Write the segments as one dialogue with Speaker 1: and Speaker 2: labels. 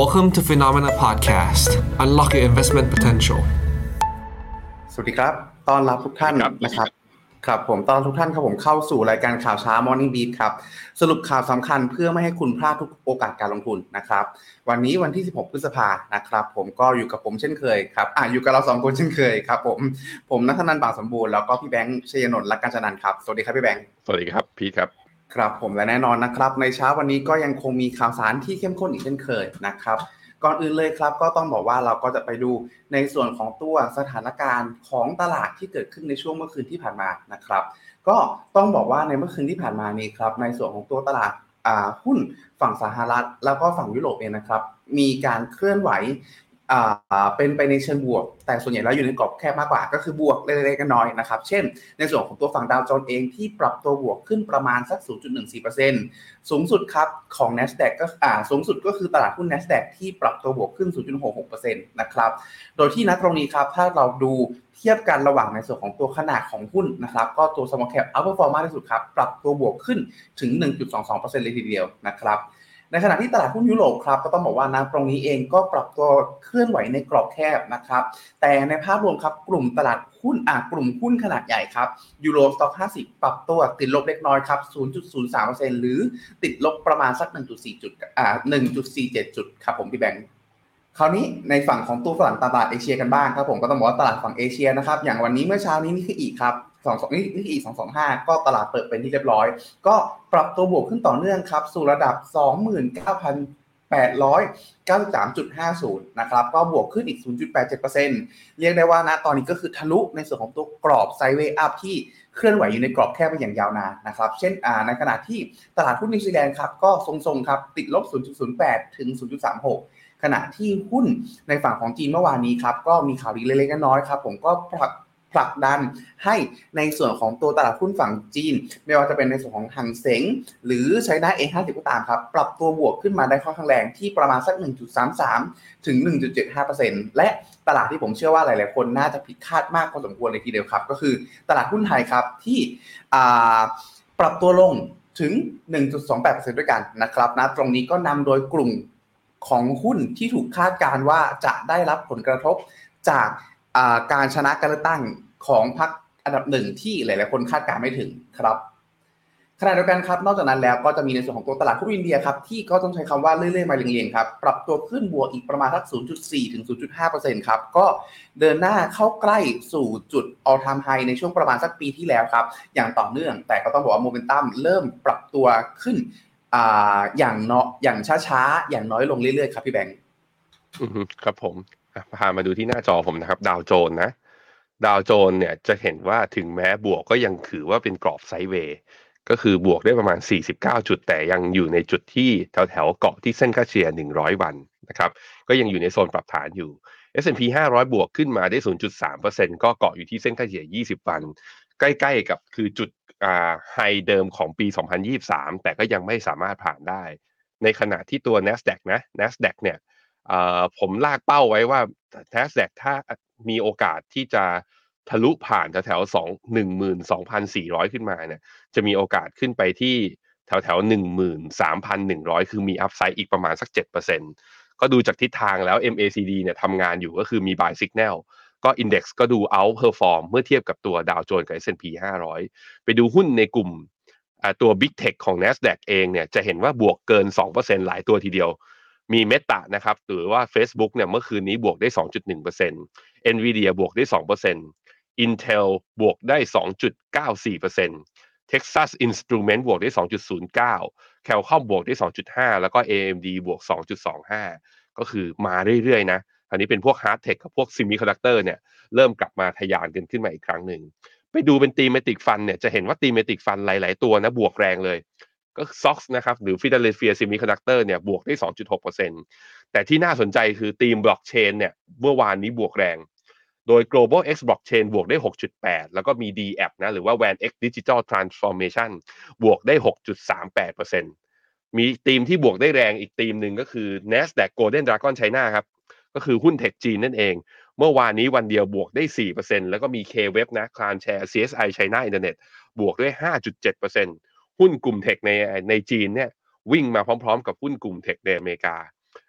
Speaker 1: Welcome to Phenomena Podcast. Unlock your investment potential.
Speaker 2: สวัสดีครับตอนรับทุกท่านนะครับ ครับผมตอนทุกท่านครับผมเข้าสู่รายการข่าวเช้า Morning Beat ครับ สรุปข่าวสำคัญเพื่อไม่ให้คุณพลาดทุกโอกาสการลงทุนนะครับ วันนี้วันที่ 16 พฤษภานะครับ ผมก็อยู่กับผมเช่นเคยครับ อ่าอยู่กับเราสองคนเช่นเคยครับ ผม ผมนัทนันท์บางสมบูรณ์แล้วก็พี่แบงค์ชยนนท์รักการจนันท์ครับ สวัสดีครับพี่แบงค์
Speaker 3: สวัสดีครับพีทครับ
Speaker 2: ครับผมและแน่นอนนะครับ ในเช้าวันนี้ก็ยังคงมีข่าวสารที่เข้มข้นอีกเช่นเคยนะครับ ก่อนอื่นเลยครับ ก็ต้องบอกว่าเราก็จะไปดูในส่วนของตัวสถานการณ์ของตลาดที่เกิดขึ้นในช่วงเมื่อคืนที่ผ่านมานะครับ ก็ต้องบอกว่าในเมื่อคืนที่ผ่านมานี้ครับ ในส่วนของตัวตลาดหุ้นฝั่งสหรัฐ แล้วก็ฝั่งยุโรปเองนะครับ มีการเคลื่อนไหว เป็นไปในเชิงบวก แต่ส่วนใหญ่แล้วอยู่ในกรอบแคบมากกว่า ก็คือบวกเล็กๆน้อยๆนะครับ เช่น ในส่วนของตัวฝั่งดาวโจนส์เองที่ปรับตัวบวกขึ้นประมาณสัก 0.14%สูงสุดครับของ NASDAQ ก็อ่าสูงสุดก็คือตลาดหุ้น NASDAQ ที่ปรับตัวบวกขึ้น 0.66%นะครับ โดยที่นัดตรงนี้ครับ ถ้าเราดูเทียบกันระหว่างในส่วนของตัวขนาดของหุ้นนะครับ ก็ตัว small cap outperform มากที่สุดครับ ปรับตัวบวกขึ้นถึง 1.22%เลยทีเดียวนะครับ ในขณะที่ตลาดหุ้นยุโรปครับก็ต้องบอกว่านะตรงนี้เองก็ปรับตัวเคลื่อนไหวในกรอบแคบนะครับ แต่ในภาพรวมครับกลุ่มตลาดหุ้นอ่ากลุ่มหุ้นขนาดใหญ่ครับยูโรสต็อก50 ปรับตัวติดลบเล็กน้อยครับ 0.03%หรือติดลบประมาณสัก 1.4 จุดอ่า1.47 จุดครับผมพี่แบงค์คราวนี้ในฝั่งของตัวฝั่งตลาดเอเชียกันบ้างครับผมก็ต้องบอกว่าตลาดฝั่งเอเชียนะครับอย่างวันนี้เมื่อเช้านี้นี่คืออีกครับ สองสองนี่นี่อีกสองสองห้าก็ตลาดเปิดเป็นที่เรียบร้อย ก็ปรับตัวบวกขึ้นต่อเนื่องครับ สู่ระดับ 29,893.50 นะครับ ก็บวกขึ้นอีก 0.87%เรียกได้ว่านะตอนนี้ก็คือทะลุในส่วนของตัวกรอบ sideway up ที่เคลื่อนไหวอยู่ในกรอบแคบไปอย่างยาวนานนะครับ เช่นในขณะที่ตลาดหุ้นนิวซีแลนด์ครับก็ทรงๆครับติดลบ 0.08 ถึง 0.36ขณะที่หุ้นในฝั่งของจีนเมื่อวานนี้ครับก็มีข่าวดีเล็กๆน้อยๆครับผมก็ปรับ ผลักดันให้ในส่วนของตัวตลาดหุ้นฝั่งจีน ไม่ว่าจะเป็นในส่วนของฮั่งเส็งหรือใช้ได้เอห้าสิบก็ตามครับ ปรับตัวบวกขึ้นมาได้ค่อนข้างแรงที่ประมาณสัก 1.33 ถึง 1.75%และตลาดที่ผมเชื่อว่าหลาย ๆ คนน่าจะผิดคาดมากพอสมควรเลยทีเดียวครับ ก็คือตลาดหุ้นไทยครับที่ปรับตัวลงถึง 1.28%ด้วยกันนะครับนะตรงนี้ก็นำโดยกลุ่มของหุ้นที่ถูกคาดการว่าจะได้รับผลกระทบจาก การชนะการเลือกตั้งของพรรคอันดับหนึ่งที่หลาย ๆ คนคาดการไม่ถึงครับขณะเดียวกันครับ นอกจากนั้นแล้วก็จะมีในส่วนของตัวตลาดหุ้นอินเดียครับ ที่ก็ต้องใช้คำว่าเรื่อย ๆ มาเรียงๆครับ ปรับตัวขึ้นบวกอีกประมาณสัก 0.4 ถึง 0.5%ครับ ก็เดินหน้าเข้าใกล้สู่จุด all time high ในช่วงประมาณสักปีที่แล้วครับ อย่างต่อเนื่อง แต่ก็ต้องบอกว่าโมเมนตัมเริ่มปรับตัวขึ้นออย่างเนาะอย่างช้า ๆ อย่างน้อยลงเรื่อย ๆ ครับพี่แบงค์
Speaker 3: ครับผม พามาดูที่หน้าจอผมนะครับ ดาวโจนนะ ดาวโจนเนี่ยจะเห็นว่าถึงแม้บวกก็ยังถือว่าเป็นกรอบไซด์เวย์ก็คือบวกได้ประมาณ 49 จุด แต่ยังอยู่ในจุดที่แถวแถวเกาะที่เส้นค่าเฉลี่ย 100 วันนะครับ ก็ยังอยู่ในโซนปรับฐานอยู่ S&P 500 บวกขึ้นมาได้ 0.3%ก็เกาะอยู่ที่เส้นค่าเฉลี่ย 20 วัน ใกล้ๆกับคือจุดไฮเดิมของปี 2023 แต่ก็ยังไม่สามารถผ่านได้ ในขณะที่ตัว NASDAQ นะ NASDAQ เนี่ย ผมลากเป้าไว้ว่าแทสแดกถ้ามีโอกาสที่จะทะลุผ่านแถวแถวสองหนึ่งหมื่นสองพันสี่ร้อยขึ้นมาเนี่ย จะมีโอกาสขึ้นไปที่แถวแถวหนึ่งหมื่นสามพันหนึ่งร้อยคือมีอัพไซด์อีกประมาณสักเจ็ดเปอร์เซ็นก็ดูจากทิศทางแล้ว MACD เนี่ยทำงานอยู่ก็คือมี buy signal ก็ Index ก็ดู out perform เมื่อเทียบกับตัวดาวโจนส์กับ S&P 500 ไปดูหุ้นในกลุ่มตัว Big Tech ของ NASDAQ เองเนี่ยจะเห็นว่าบวกเกิน 2%หลายตัวทีเดียว มีเมตานะครับหรือว่า Facebook เนี่ยเมื่อคืนนี้บวกได้ 2.1% Nvidia บวกได้ 2% Intel บวกได้ 2.94% Texas Instrument บวกได้ 2.09 Qualcomm บวกได้ 2.5 แล้วก็ AMD บวก 2.25 ก็คือมาเรื่อยๆนะอันนี้เป็นพวก Hard Tech กับพวก Semiconductor เนี่ยเริ่มกลับมาทะยานกันขึ้นมาอีกครั้งหนึ่งไปดูเป็น thematic fund เนี่ยจะเห็นว่า thematic fund หลาย ๆ ตัวนะบวกแรงเลย ก็ SOX นะครับหรือ Philadelphia Semiconductor เนี่ยบวกได้ 2.6%แต่ที่น่าสนใจคือธีมบล็อกเชนเนี่ยเมื่อวานนี้บวกแรง โดย Global X Blockchain บวกได้ 6.8 แล้วก็มี DAPP นะหรือว่า VanEck Digital Transformation บวกได้ 6.38%มีธีมที่บวกได้แรงอีกธีมหนึ่งก็คือ NASDAQ Golden Dragon China ครับก็คือหุ้น tech จีนนั่นเอง เมื่อวานนี้วันเดียวบวกได้ 4%แล้วก็มี K-Web นะ Clan Share CSI China Internet บวกด้วย 5.7% หุ้นกลุ่มเทคในในจีนเนี่ยวิ่งมาพร้อม ๆ กับหุ้นกลุ่มเทคในอเมริกา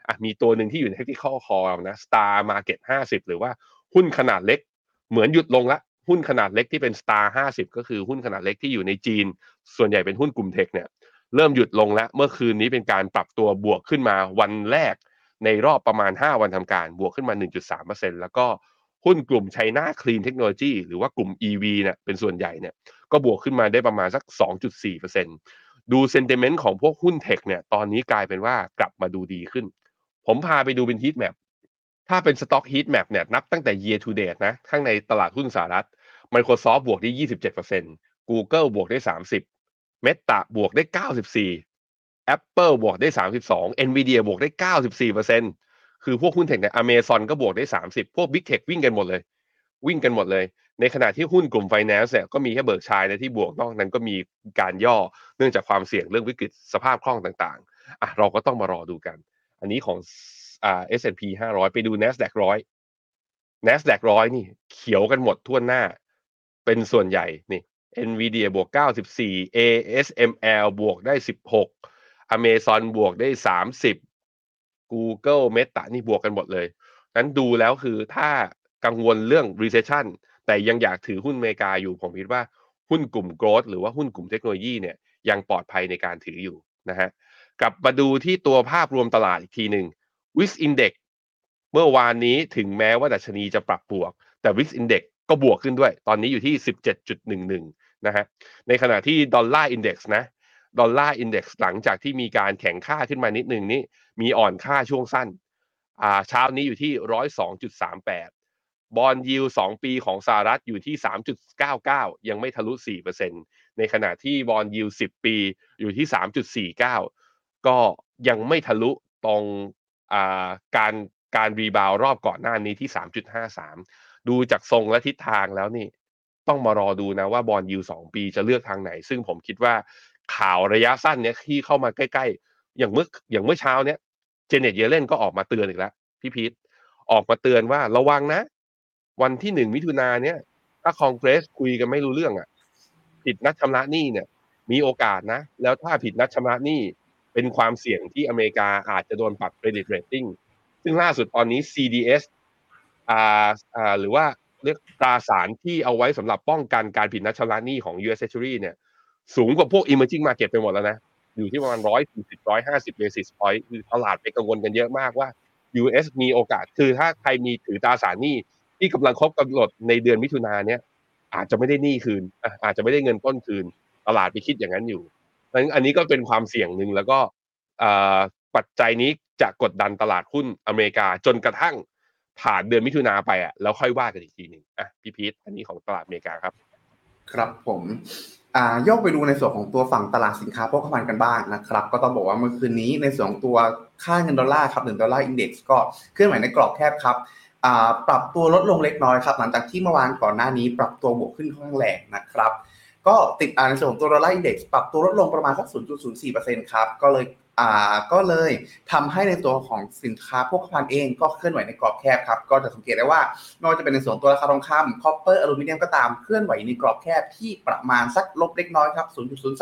Speaker 3: อะมีตัวหนึ่งที่อยู่ใน technical call นะ Star Market 50 หรือว่าหุ้นขนาดเล็ก เหมือนหยุดลงละ หุ้นขนาดเล็กที่เป็น Star 50 ก็คือหุ้นขนาดเล็กที่อยู่ในจีน ส่วนใหญ่เป็นหุ้นกลุ่มเทคเนี่ยเริ่มหยุดลงแล้ว เมื่อคืนนี้เป็นการปรับตัวบวกขึ้นมาวันแรก ในรอบประมาณ 5 วันทำการบวกขึ้นมา 1.3%แล้วก็หุ้นกลุ่ม China Clean Technology หรือว่ากลุ่ม EV เนี่ยเป็นส่วนใหญ่เนี่ย ก็บวกขึ้นมาได้ประมาณสัก 2.4%ดู sentiment ของพวกหุ้น tech เนี่ยตอนนี้กลายเป็นว่ากลับมาดูดีขึ้น ผมพาไปดูเป็น heat map ถ้าเป็น stock heat map เนี่ยนับตั้งแต่ year to date นะข้างในตลาดหุ้นสหรัฐ Microsoft บวกได้ 27% Google บวกได้ 30 Meta บวกได้ 94 Apple บวกได้ 32 Nvidia บวกได้ 94%คือพวกหุ้นเทคเนี่ย Amazon ก็บวกได้ 30 พวก Big Tech วิ่งกันหมดเลย วิ่งกันหมดเลย ในขณะที่หุ้นกลุ่ม Finance เนี่ยก็มีแค่เบิร์กชัยนะที่บวกนอกนั้นก็มีการย่อเนื่องจากความเสี่ยงเรื่องวิกฤตสภาพคล่องต่างๆอะเราก็ต้องมารอดูกัน อันนี้ของอ่า S&P 500 ไปดู NASDAQ 100 NASDAQ 100นี่เขียวกันหมดทั่วหน้า เป็นส่วนใหญ่นี่ Nvidia บวก 94 ASML บวกได้ 16 Amazon บวกได้ 30 Google Meta นี่บวกกันหมดเลย นั้นดูแล้วคือถ้ากังวลเรื่อง recession แต่ยังอยากถือหุ้นอเมริกาอยู่ ผมคิดว่าหุ้นกลุ่ม growth หรือว่าหุ้นกลุ่มเทคโนโลยีเนี่ยยังปลอดภัยในการถืออยู่นะฮะกลับมาดูที่ตัวภาพรวมตลาดอีกทีหนึ่ง Wix Index เมื่อวานนี้ถึงแม้ว่าดัชนีจะปรับบวก แต่ VIX Index ก็บวกขึ้นด้วย ตอนนี้อยู่ที่ 17.11 นะฮะในขณะที่ dollar index นะ dollar index หลังจากที่มีการแข็งค่าขึ้นมานิดหนึ่งนี่มีอ่อนค่าช่วงสั้นอ่าเช้านี้อยู่ที่ 102.38 bond yield สองปีของสหรัฐอยู่ที่ 3.99 ยังไม่ทะลุ 4%ในขณะที่ bond yield 10ปีอยู่ที่ 3.49 ก็ยังไม่ทะลุตรงอ่าการการ rebound รอบก่อนหน้านี้ที่ 3.53 ดูจากทรงและทิศทางแล้วนี่ ต้องมารอดูนะว่า bond yield สองปีจะเลือกทางไหน ซึ่งผมคิดว่าข่าวระยะสั้นเนี้ยที่เข้ามาใกล้ ๆ อย่างเมื่ออย่างเมื่อเช้าเนี้ย Janet Yellen ก็ออกมาเตือนอีกแล้วพี่พีทออกมาเตือนว่าระวังนะ วันที่หนึ่งมิถุนาเนี้ยถ้าคอนเกรสคุยกันไม่รู้เรื่องอะ ผิดนัดชำระหนี้เนี่ย มีโอกาสนะ แล้วถ้าผิดนัดชำระหนี้เป็นความเสี่ยงที่อเมริกาอาจจะโดนปรับเครดิตเรตติ้งซึ่งล่าสุดตอนนี้ CDS อ่าอ่าหรือว่าเรียกตราสารที่เอาไว้สำหรับป้องกันการผิดนัดชำระหนี้ของ US Treasury เนี่ยสูงกว่าพวก emerging market ไปหมดแล้วนะ อยู่ที่ประมาณร้อยสี่สิบร้อยห้าสิบ basis point คือตลาดไปกังวลกันเยอะมากว่า US มีโอกาสคือถ้าใครมีถือตราสารหนี้ ที่กำลังครบกำหนดในเดือนมิถุนาเนี่ยอาจจะไม่ได้หนี้คืนอาจจะไม่ได้เงินต้นคืน ตลาดไปคิดอย่างนั้นอยู่ดังนั้นอันนี้ก็เป็นความเสี่ยงหนึ่งแล้วก็ปัจจัยนี้จะกดดันตลาดหุ้นอเมริกาจนกระทั่งผ่านเดือนมิถุนาไปอะแล้วค่อยว่ากันอีกทีหนึ่งอะพี่พีทอันนี้ของตลาดอเมริกาครับ
Speaker 2: ครับผมอ่าโยกไปดูในส่วนของตัวฝั่งตลาดสินค้าโภคภัณฑ์กันบ้างนะครับ ก็ต้องบอกว่าเมื่อคืนนี้ในส่วนของตัวค่าเงินดอลลาร์ครับหนึ่ง dollar index ก็เคลื่อนไหวในกรอบแคบครับ ปรับตัวลดลงเล็กน้อยครับหลังจากที่เมื่อวานก่อนหน้านี้ปรับตัวบวกขึ้นค่อนข้างแรงนะครับ ก็ติดอ่าในส่วนของตัว dollar index ปรับตัวลดลงประมาณสัก 0.04%ครับก็เลยอ่าก็เลยทำให้ในตัวของสินค้าโภคภัณฑ์เองก็เคลื่อนไหวในกรอบแคบครับ ก็จะสังเกตได้ว่าไม่ว่าจะเป็นในส่วนตัวราคาทองคำ copper อลูมิเนียมก็ตามเคลื่อนไหวในกรอบแคบที่ประมาณสักลบเล็กน้อยครับ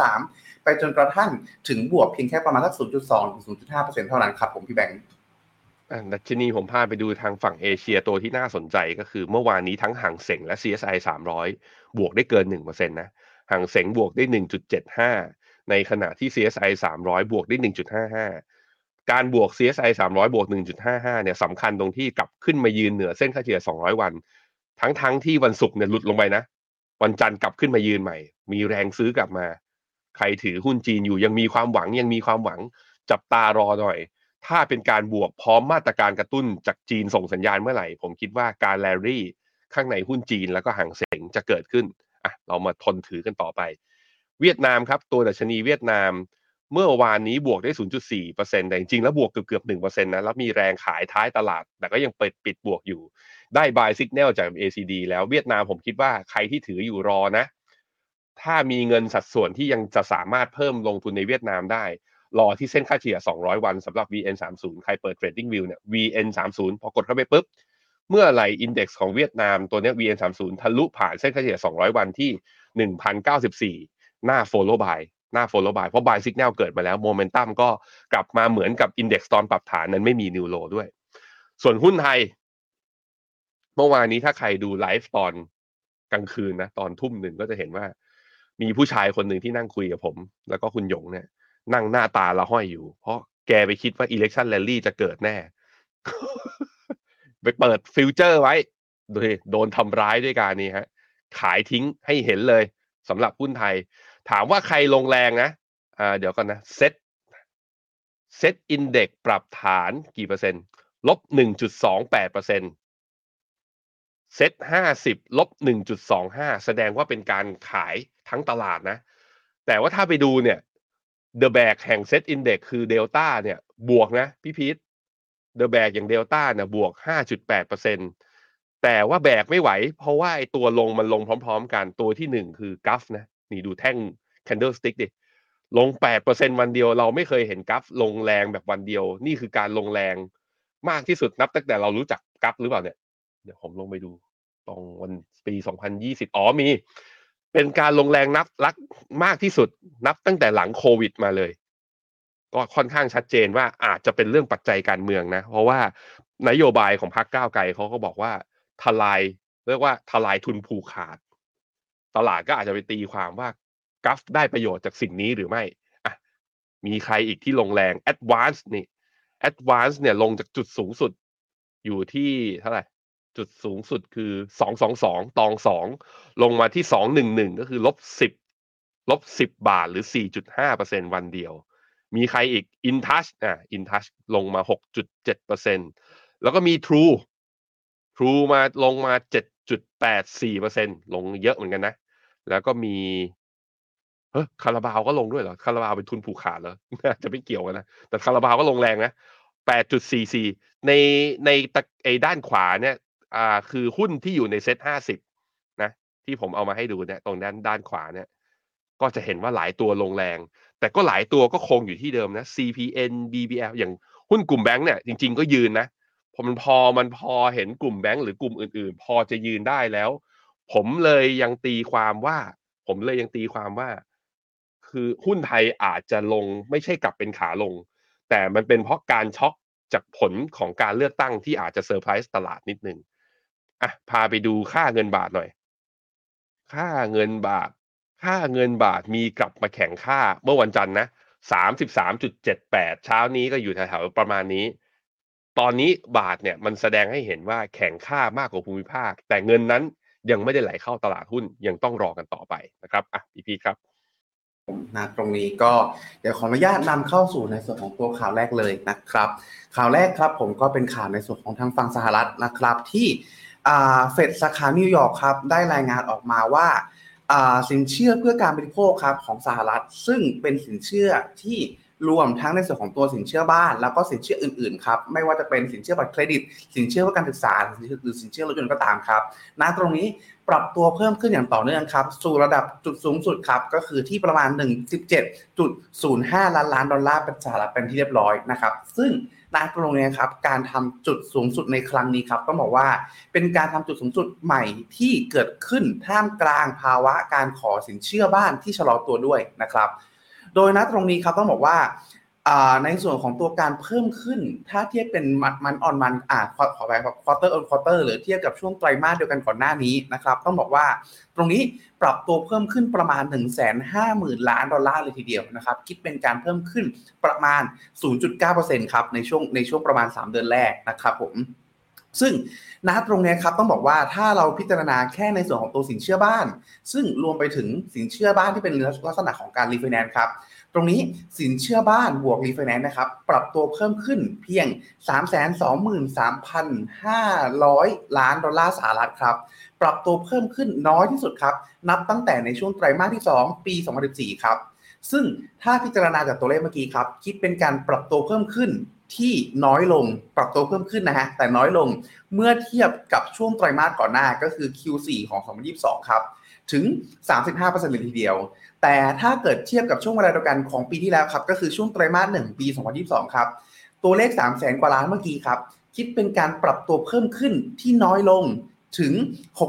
Speaker 2: 0.03 ไปจนกระทั่งถึงบวกเพียงแค่ประมาณสัก 0.2 ถึง 0.5%เท่านั้นครับผมพี่แบงค์
Speaker 3: ดัชนีผมพาไปดูทางฝั่งเอเชียตัวที่น่าสนใจก็คือเมื่อวานนี้ทั้งห่างเสงและ CSI 300 บวกได้เกิน1%นะห่างเสงบวกได้ 1.75 ในขณะที่ CSI 300 บวกได้ 1.55 การบวก CSI 300 บวก 1.55 เนี่ยสำคัญตรงที่กลับขึ้นมายืนเหนือเส้นค่าเฉลี่ย 200 วัน ทั้งทั้งที่วันศุกร์เนี่ยหลุดลงไปนะ วันจันทร์กลับขึ้นมายืนใหม่ มีแรงซื้อกลับมา ใครถือหุ้นจีนอยู่ยังมีความหวังยังมีความหวังจับตารอหน่อย ถ้าเป็นการบวกพร้อมมาตรการกระตุ้นจากจีนส่งสัญญาณเมื่อไหร่ ผมคิดว่าการแลรี่ข้างในหุ้นจีนแล้วก็ห่างเสงจะเกิดขึ้นอะเรามาทนถือกันต่อไป เวียดนามครับ ตัวดัชนีเวียดนาม เมื่อวานนี้บวกได้ 0.4%แต่จริงๆ แล้วบวกเกือบๆ1%นะแล้วมีแรงขายท้ายตลาด แต่ก็ยังเปิดปิดบวกอยู่ ได้ buy signal จาก ACD แล้วเวียดนามผมคิดว่าใครที่ถืออยู่รอนะ ถ้ามีเงินสัดส่วนที่ยังจะสามารถเพิ่มลงทุนในเวียดนามได้ รอที่เส้นค่าเฉลี่ย 200 วันสำหรับ VN30 ใครเปิด Trading View เนี่ย VN30 พอกดเข้าไปปุ๊บ เมื่อไหร่อินเด็กซ์ของเวียดนามตัวเนี้ย VN30 ทะลุผ่านเส้นค่าเฉลี่ย 200 วันที่ 1,094 หน้า follow by หน้า follow buy เพราะ buy signal เกิดมาแล้วโมเมนตัมก็กลับมาเหมือนกับ index ตอนปรับฐานนั้นไม่มี new low ด้วย ส่วนหุ้นไทย เมื่อวานนี้ถ้าใครดูไลฟ์ตอนกลางคืนนะตอนทุ่มหนึ่งก็จะเห็นว่า มีผู้ชายคนหนึ่งที่นั่งคุยกับผม แล้วก็คุณหยงเนี่ย นั่งหน้าตาละห้อยอยู่ เพราะแกไปคิดว่า election rally จะเกิดแน่ ไปเปิด future ไว้ดยโดนทำร้ายด้วยการนี้ฮะ ขายทิ้งให้เห็นเลยสำหรับหุ้นไทย ถามว่าใครลงแรงนะอ่าเดี๋ยวก่อนนะ SET SET Index ปรับฐานกี่เปอร์เซ็นต์ลบหนึ่งจุดสองแปดเปอร์เซ็นต์เซ็ตห้าสิบลบหนึ่งจุดสองห้าแสดงว่าเป็นการขายทั้งตลาดนะ แต่ว่าถ้าไปดูเนี่ย The แบก แห่ง SET Index คือเดลต้าเนี่ย บวกนะพี่พีท The Bag อย่างเดลต้าเนี่ยบวกห้าจุดแปดเปอร์เซ็นต์แต่ว่าแบกไม่ไหว เพราะว่าไอตัวลงมันลงพร้อม ๆ กันตัวที่หนึ่งคือ GULF นะนี่ดูแท่ง candlestick ดิลงแปดเปอร์เซ็นวันเดียวเราไม่เคยเห็นกัฟลงแรงแบบวันเดียว นี่คือการลงแรงมากที่สุดนับตั้งแต่เรารู้จักกัฟหรือเปล่าเนี่ย เดี๋ยวผมลงไปดูตรงวันปีสองพันยี่สิบอ๋อมี เป็นการลงแรงนับลักมากที่สุดนับตั้งแต่หลังโควิดมาเลย ก็ค่อนข้างชัดเจนว่าอาจจะเป็นเรื่องปัจจัยการเมืองนะ เพราะว่านโยบายของพรรคก้าวไกลเขาก็บอกว่าทลายเรียกว่าทลายทุนผูกขาด ตลาดก็อาจจะไปตีความว่ากัฟได้ประโยชน์จากสิ่งนี้หรือไม่อะมีใครอีกที่ลงแรง Advance นี่ Advance เนี่ยลงจากจุดสูงสุดอยู่ที่เท่าไหร่ จุดสูงสุดคือสองสองสองตองสองลงมาที่สองหนึ่งหนึ่งก็คือลบสิบลบสิบบาทหรือสี่จุดห้าเปอร์เซ็นวันเดียว มีใครอีก InTouch อะ InTouch ลงมาหกจุดเจ็ดเปอร์เซ็นแล้วก็มี True True มาลงมาเจ็ดจุดแปดสี่เปอร์เซ็นลงเยอะเหมือนกันนะ แล้วก็มีเฮ้ยคาราบาวก็ลงด้วยเหรอคาราบาวเป็นทุนผูกขาดเหรอจะไม่เกี่ยวกันนะ แต่คาราบาวก็ลงแรงนะแปดจุดสี่สี่ในในตะไอด้านขวาเนี่ย อ่าคือหุ้นที่อยู่ในเซ็ตห้าสิบนะ ที่ผมเอามาให้ดูเนี่ยตรงด้านด้านขวาเนี่ย ก็จะเห็นว่าหลายตัวลงแรง แต่ก็หลายตัวก็คงอยู่ที่เดิมนะ CPN BBL อย่างหุ้นกลุ่มแบงค์เนี่ยจริง ๆ ก็ยืนนะพอมันพอมันพอเห็นกลุ่มแบงค์หรือกลุ่มอื่น ๆ พอจะยืนได้แล้ว ผมเลยยังตีความว่า ผมเลยยังตีความว่า คือหุ้นไทยอาจจะลงไม่ใช่กลับเป็นขาลง แต่มันเป็นเพราะการช็อกจากผลของการเลือกตั้งที่อาจจะเซอร์ไพรส์ตลาดนิดนึง อะพาไปดูค่าเงินบาทหน่อย ค่าเงินบาท ค่าเงินบาทมีกลับมาแข็งค่าเมื่อวันจันทร์นะสามสิบสามจุดเจ็ดแปดเช้านี้ก็อยู่แถวๆประมาณนี้ ตอนนี้บาทเนี่ยมันแสดงให้เห็นว่าแข่งค่ามากกว่าภูมิภาค แต่เงินนั้นยังไม่ได้ไหลเข้าตลาดหุ้นยังต้องรอกันต่อไปนะครับอะพี่พีครับ
Speaker 2: นะตรงนี้ก็เดี๋ยวขออนุญาตนำเข้าสู่ในส่วนของตัวข่าวแรกเลยนะครับ ข่าวแรกครับผมก็เป็นข่าวในส่วนของทางฝั่งสหรัฐนะครับ ที่ เฟดสาขานิวยอร์กครับได้รายงานออกมาว่าสินเชื่อเพื่อการบริโภคครับของสหรัฐ ซึ่งเป็นสินเชื่อที่รวมทั้งในส่วนของตัวสินเชื่อบ้าน แล้วก็สินเชื่ออื่นๆครับไม่ว่าจะเป็นสินเชื่อบัตรเครดิต สินเชื่อเพื่อการศึกษาหรือสินเชื่อรถยนต์ก็ตามครับณตรงนี้ปรับตัวเพิ่มขึ้นอย่างต่อเนื่องครับ สู่ระดับจุดสูงสุดครับ ก็คือที่ประมาณ17.05 ล้านล้านดอลลาร์เป็นสหรัฐเป็นที่เรียบร้อยนะครับ ซึ่ง ณตรงนี้ครับการทำจุดสูงสุดในครั้งนี้ครับต้องบอกว่าเป็นการทำจุดสูงสุดใหม่ที่เกิดขึ้นท่ามกลางภาวะการขอสินเชื่อบ้านที่ชะลอตัวด้วยนะครับ โดยณตรงนี้ครับต้องบอกว่าในส่วนของตัวการเพิ่มขึ้น ถ้าเทียบเป็น month month on month อ่าขอขออภัย quarter on quarter หรือเทียบกับช่วงไตรมาสเดียวกันก่อนหน้านี้นะครับ ต้องบอกว่าตรงนี้ ปรับตัวเพิ่มขึ้นประมาณ 1 5 0 0 0 0 ล้านดอลลาร์เลยทีเดียวนะครับ คิดเป็นการเพิ่มขึ้นประมาณ 0.9%ครับในช่วงในช่วงประมาณ 3 เดือนแรกนะครับผมซึ่งณตรงนี้ครับต้องบอกว่าถ้าเราพิจารณาแค่ในส่วนของตัวสินเชื่อบ้าน ซึ่งรวมไปถึงสินเชื่อบ้านที่เป็นลักษณะของการรีไฟแนนซ์ครับ ตรงนี้สินเชื่อบ้านบวกรีไฟแนนซ์นะครับ ปรับตัวเพิ่มขึ้นเพียง 323,500 ล้านดอลลาร์สหรัฐครับ ปรับตัวเพิ่มขึ้นน้อยที่สุดครับ นับตั้งแต่ในช่วงไตรมาสที่ 2 ปี 2014 ครับ ซึ่งถ้าพิจารณาจากตัวเลขเมื่อกี้ครับ คิดเป็นการปรับตัวเพิ่มขึ้นที่น้อยลง ปรับตัวเพิ่มขึ้นนะฮะ แต่น้อยลงเมื่อเทียบกับช่วงไตรมาสก่อนหน้าก็คือ Q4 ของ 2022 ครับ ถึง 35%เลยทีเดียว แต่ถ้าเกิดเทียบกับช่วงเวลาเดียวกันของปีที่แล้วครับ ก็คือช่วงไตรมาสหนึ่งปี 2022 ครับ ตัวเลข 3 0 0แสนกว่าล้านเมื่อกี้ครับ คิดเป็นการปรับตัวเพิ่มขึ้นที่น้อยลง ถึง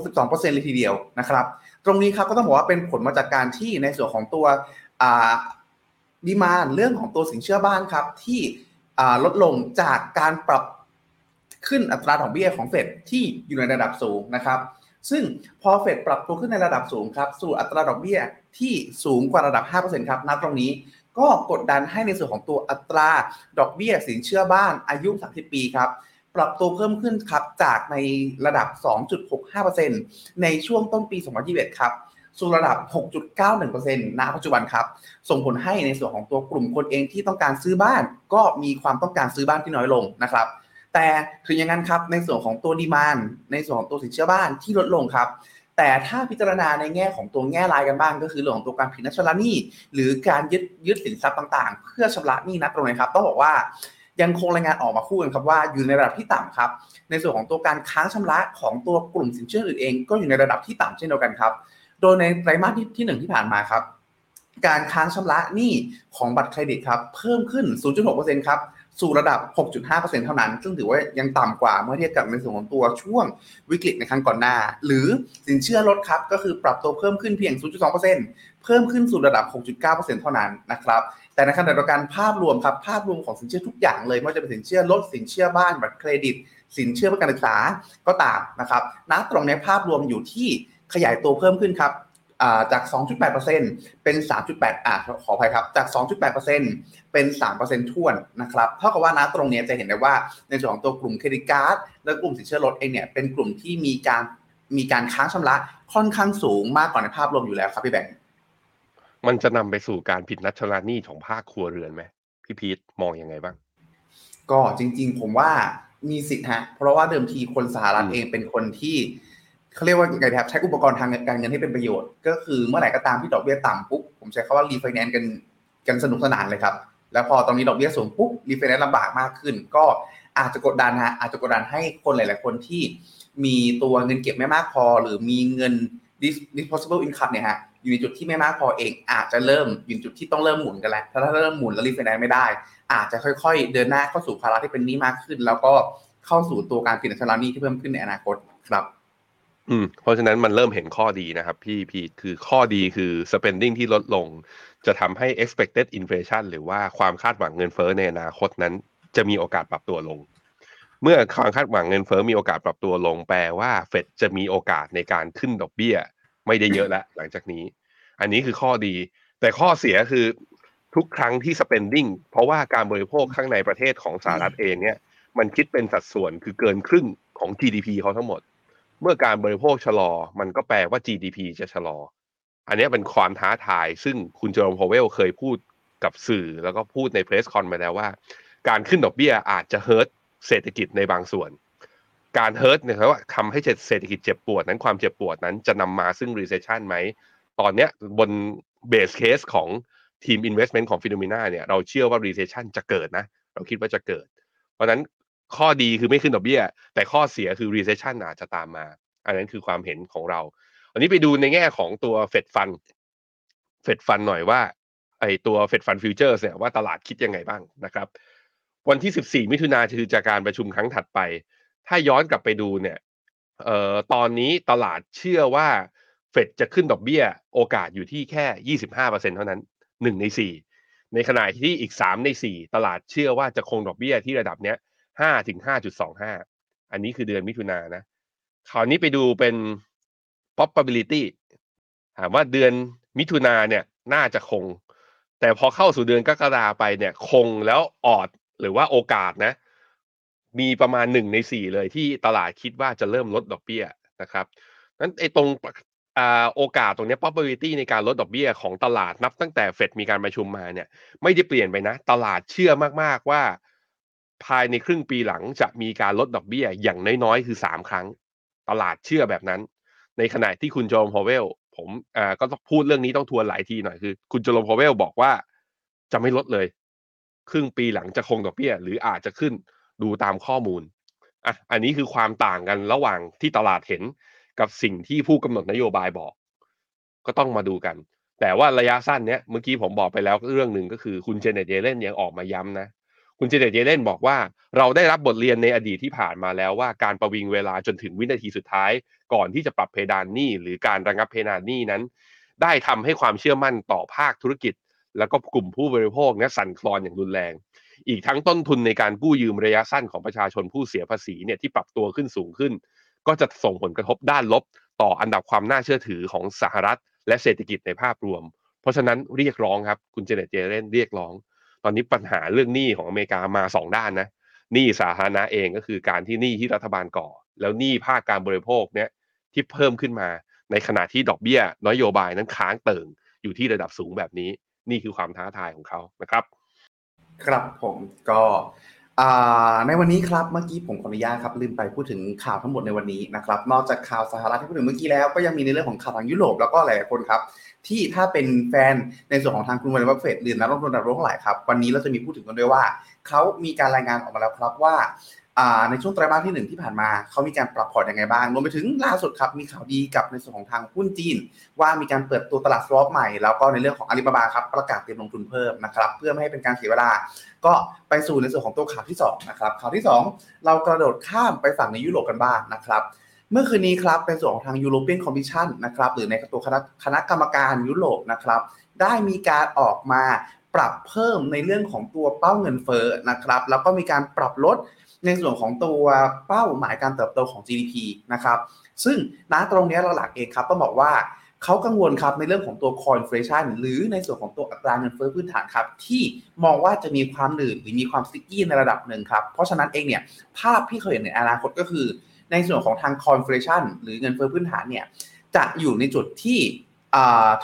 Speaker 2: 62%เลยทีเดียวนะครับ ตรงนี้ครับก็ต้องบอกว่าเป็นผลมาจากการที่ในส่วนของตัวดีมานเรื่องของตัวสินเชื่อบ้านครับที่ลดลงจากการปรับขึ้นอัตราดอกเบี้ยของเฟดที่อยู่ในระดับสูงนะครับ ซึ่งพอเฟดปรับตัวขึ้นในระดับสูงครับสู่อัตราดอกเบี้ยที่สูงกว่าระดับ 5%ครับณตรงนี้ก็กดดันให้ในส่วนของตัวอัตราดอกเบี้ยสินเชื่อบ้านอายุ 30 ปีครับ ปรับตัวเพิ่มขึ้นครับจากในระดับ 2.65%ในช่วงต้นปี 2021 ครับสู่ระดับ 6.91%ณ ปัจจุบันครับ ส่งผลให้ในส่วนของตัวกลุ่มคนเองที่ต้องการซื้อบ้าน ก็มีความต้องการซื้อบ้านที่น้อยลงนะครับ แต่ถึงอย่างนั้นครับ ในส่วนของตัวดีมานในส่วนของตัวสินเชื่อบ้านที่ลดลงครับ แต่ถ้าพิจารณาในแง่ของตัวแง่รายกันบ้าง ก็คือเรื่องของตัวการผิดนัดชำระหนี้ หรือการยึดยึดสินทรัพย์ต่าง ๆ เพื่อชำระหนี้นัดตรงนี้ครับ ต้องบอกว่า ยังคงรายงานออกมาคู่กันครับว่าอยู่ในระดับที่ต่ำครับ ในส่วนของตัวการค้างชำระของตัวกลุ่มสินเชื่ออื่นเอง ก็อยู่ในระดับที่ต่ำเช่นเดียวกันครับ โดยในไตรมาสที่หนึ่งที่ผ่านมาครับ การค้างชำระหนี้ของบัตรเครดิตครับเพิ่มขึ้น 0.6%ครับสู่ระดับ 6.5%เท่านั้น ซึ่งถือว่ายังต่ำกว่าเมื่อเทียบกับในส่วนของตัวช่วงวิกฤตในครั้งก่อนหน้า หรือสินเชื่อลดครับ ก็คือปรับตัวเพิ่มขึ้นเพียง 0.2%เพิ่มขึ้นสู่ระดับ 6.9%เท่านั้นนะครับ แต่ในขณะเดียวกันภาพรวมครับภาพรวมของสินเชื่อทุกอย่างเลยไม่ว่าจะเป็นสินเชื่อลดสินเชื่อบ้านบัตรเครดิต สินเชื่อประกันศึกษาก็ตามนะครับณตรงนี้ภาพรวมอยู่ที่ขยายตัวเพิ่มขึ้นครับจาก 2.8%เป็น 3.8อ่าขออภัยครับ จาก 2.8%เป็น3%ท่วนนะครับ เท่ากับว่านะตรงนี้จะเห็นได้ว่าในส่วนของตัวกลุ่มเครดิตการ์ดและกลุ่มสินเชื่อรถเองเนี่ยเป็นกลุ่มที่มีการมีการค้างชำระค่อนข้างสูงมากกว่าในภาพรวมอยู่แล้วครับพี่แบงค์
Speaker 3: มันจะนำไปสู่การผิดนัดชำระหนี้ของภาคครัวเรือนไหมพี่พีทมองยังไงบ้าง
Speaker 2: ก็จริง ๆ ผมว่ามีสิทธิ์ฮะ เพราะว่าเดิมทีคนสหรัฐเองเป็นคนที่เขาเรียกว่าไงครับใช้อุปกรณ์ทางการเงินให้เป็นประโยชน์ ก็คือเมื่อไหร่ก็ตามที่ดอกเบี้ยต่ำปุ๊บผมใช้คำว่ารีไฟแนนซ์กันกันสนุกสนานเลยครับ แล้วพอตอนนี้ดอกเบี้ยสูงปุ๊บรีไฟแนนซ์ลำบากมากขึ้น ก็อาจจะกดดันฮะอาจจะกดดันให้คนหลาย ๆ คนที่มีตัวเงินเก็บไม่มากพอ หรือมีเงิน disposable income เนี่ยฮะ อยู่ในจุดที่ไม่มากพอเอง อาจจะเริ่มอยู่จุดที่ต้องเริ่มหมุนกันแล้วถ้าเริ่มหมุนแล้วรีไฟแนนซ์ไม่ได้ อาจจะค่อยๆ เดินหน้าเข้าสู่ภาระที่เป็นหนี้มากขึ้น แล้วก็เข้าสู่ตัวการผิดชำระหนี้ที่เพิ่มขึ้นในอนาคตครับ
Speaker 3: อืมเพราะฉะนั้นมันเริ่มเห็นข้อดีนะครับพี่พีทคือข้อดีคือ spending ที่ลดลง จะทำให้ expected inflation หรือว่าความคาดหวังเงินเฟ้อในอนาคตนั้น จะมีโอกาสปรับตัวลง เมื่อความคาดหวังเงินเฟ้อมีโอกาสปรับตัวลง แปลว่าเฟดจะมีโอกาสในการขึ้นดอกเบี้ย ไม่ได้เยอะแล้วหลังจากนี้ อันนี้คือข้อดี แต่ข้อเสียคือทุกครั้งที่ spending เพราะว่าการบริโภคข้างในประเทศของสหรัฐเองเนี่ยมันคิดเป็นสัดส่วนคือเกินครึ่งของ GDP เขาทั้งหมด เมื่อการบริโภคชะลอ มันก็แปลว่า GDP จะชะลอ อันนี้เป็นความท้าทาย ซึ่งคุณเจอโรมพาวเวลเคยพูดกับสื่อแล้วก็พูดใน press con มาแล้วว่า การขึ้นดอกเบี้ยอาจจะ hurt เศรษฐกิจในบางส่วน การ hurt เนี่ยว่าทำให้เศรษฐกิจเจ็บปวดนั้นความเจ็บปวดนั้นจะนำมาซึ่ง recession ไหม ตอนเนี้ยบน base case ของทีม investment ของ FINNOMENA เนี่ยเราเชื่อว่า recession จะเกิดนะ เราคิดว่าจะเกิด เพราะนั้นข้อดีคือไม่ขึ้นดอกเบี้ย แต่ข้อเสียคือ recession อาจจะตามมา อันนั้นคือความเห็นของเรา อันนี้ไปดูในแง่ของตัว Fed Fund Fed Fund หน่อยว่าไอตัว Fed Fund Future เนี่ยว่าตลาดคิดยังไงบ้างนะครับ วันที่ 14 มิถุนาคือจากการประชุมครั้งถัดไป ถ้าย้อนกลับไปดูเนี่ยเอ่อตอนนี้ตลาดเชื่อว่าเฟดจะขึ้นดอกเบี้ยโอกาสอยู่ที่แค่ 25%เท่านั้น 1 ใน 4 ในขณะที่อีก 3 ใน 4 ตลาดเชื่อว่าจะคงดอกเบี้ยที่ระดับเนี้ยห้าถึงห้าจุดสองห้าอันนี้คือเดือนมิถุนายนนะคราวนี้ไปดูเป็น probability ถามว่าเดือนมิถุนาเนี่ยน่าจะคง แต่พอเข้าสู่เดือนกรกฎาไปเนี่ยคงแล้วออดหรือว่าโอกาสนะ มีประมาณหนึ่งในสี่เลยที่ตลาดคิดว่าจะเริ่มลดดอกเบี้ยนะครับนั้นไอ้ตรงโอกาสตรงนี้ probability ในการลดดอกเบี้ยของตลาดนับตั้งแต่เฟดมีการประชุมมาเนี่ย ไม่ได้เปลี่ยนไปนะ ตลาดเชื่อมากๆว่า ภายในครึ่งปีหลังจะมีการลดดอกเบี้ยอย่างน้อยๆ คือสามครั้ง ตลาดเชื่อแบบนั้น ในขณะที่คุณโจมพอเวล ผมก็ต้องพูดเรื่องนี้ต้องทวนหลายทีหน่อยคือ คุณโจมพอเวลบอกว่าจะไม่ลดเลย ครึ่งปีหลังจะคงดอกเบี้ย หรืออาจจะขึ้น ดูตามข้อมูลอะอันนี้คือความต่างกันระหว่างที่ตลาดเห็นกับสิ่งที่ผู้กำหนดนโยบายบอก ก็ต้องมาดูกัน แต่ว่าระยะสั้นเนี้ยเมื่อกี้ผมบอกไปแล้วเรื่องหนึ่งก็คือคุณเจเน็ตเยเลนยังออกมาย้ำนะ คุณเจเนตเยเลนบอกว่า เราได้รับบทเรียนในอดีตที่ผ่านมาแล้วว่าการประวิงเวลาจนถึงวินาทีสุดท้าย ก่อนที่จะปรับเพดานหนี้หรือการระงับเพดานหนี้นั้น ได้ทำให้ความเชื่อมั่นต่อภาคธุรกิจ แล้วก็กลุ่มผู้บริโภคเนี่ยสั่นคลอนอย่างรุนแรง อีกทั้งต้นทุนในการกู้ยืมระยะสั้นของประชาชนผู้เสียภาษีเนี่ยที่ปรับตัวขึ้นสูงขึ้น ก็จะส่งผลกระทบด้านลบ ต่ออันดับความน่าเชื่อถือของสหรัฐ และเศรษฐกิจในภาพรวม เพราะฉะนั้นเรียกร้องครับคุณเจเนตเจเลนเรียกร้อง ตอนนี้ปัญหาเรื่องหนี้ของอเมริกามาสองด้านนะหนี้สาธารณะเองก็คือการที่หนี้ที่รัฐบาลก่อ แล้วหนี้ภาคการบริโภคเนี่ยที่เพิ่มขึ้นมาในขณะที่ดอกเบี้ยนโยบายนั้นค้างเติ่งอยู่ที่ระดับสูงแบบนี้ นี่คือความท้าทายของเขานะครับ
Speaker 2: ครับผมก็ในวันนี้ครับเมื่อกี้ผมขออนุญาตครับลืมไปพูดถึงข่าวทั้งหมดในวันนี้นะครับ นอกจากข่าวสหรัฐที่พูดถึงเมื่อกี้แล้วก็ยังมีในเรื่องของข่าวทางยุโรปแล้วก็หลายคนครับ ที่ถ้าเป็นแฟนในส่วนของทางคุณวอร์เรนบัฟเฟตต์หรือนักลงทุนระดับโลกหลายครับ วันนี้เราจะมีพูดถึงกันด้วยว่า เขามีการรายงานออกมาแล้วครับว่า ในช่วงไตรมาสที่ 1 ที่ผ่านมาเขามีการปรับพอร์ตยังไงบ้างรวมไปถึงล่าสุดครับมีข่าวดีกับในส่วนของทางหุ้นจีน ว่ามีการเปิดตัวตลาด swap ใหม่ แล้วก็ในเรื่องของอาลีบาบาครับประกาศเตรียมลงทุนเพิ่มนะครับเพื่อไม่ให้เป็นการเสียเวลา ก็ไปสู่ในส่วนของตัวข่าวที่2นะครับข่าวที่ 2 เรากระโดดข้ามไปฝั่งในยุโรปกันบ้างนะครับเมื่อคืนนี้ครับเป็นส่วนของทาง European Commission นะครับหรือในตัวคณะคณะกรรมการยุโรปนะครับได้มีการออกมาปรับเพิ่มในเรื่องของตัวเป้าเงินเฟ้อนะครับแล้วก็มีการปรับลด ในส่วนของตัวเป้าหมายการเติบโตของ GDP นะครับ ซึ่งณตรงนี้เราหลักเองครับต้องบอกว่าเขากังวลครับในเรื่องของตัว core inflation หรือในส่วนของตัวอัตราเงินเฟ้อพื้นฐานครับ ที่มองว่าจะมีความหนืดหรือมีความซิกกี้ในระดับหนึ่งครับ เพราะฉะนั้นเองเนี่ยภาพที่เขาเห็นในอนาคตก็คือ ในส่วนของทาง core inflation หรือเงินเฟ้อพื้นฐานเนี่ยจะอยู่ในจุดที่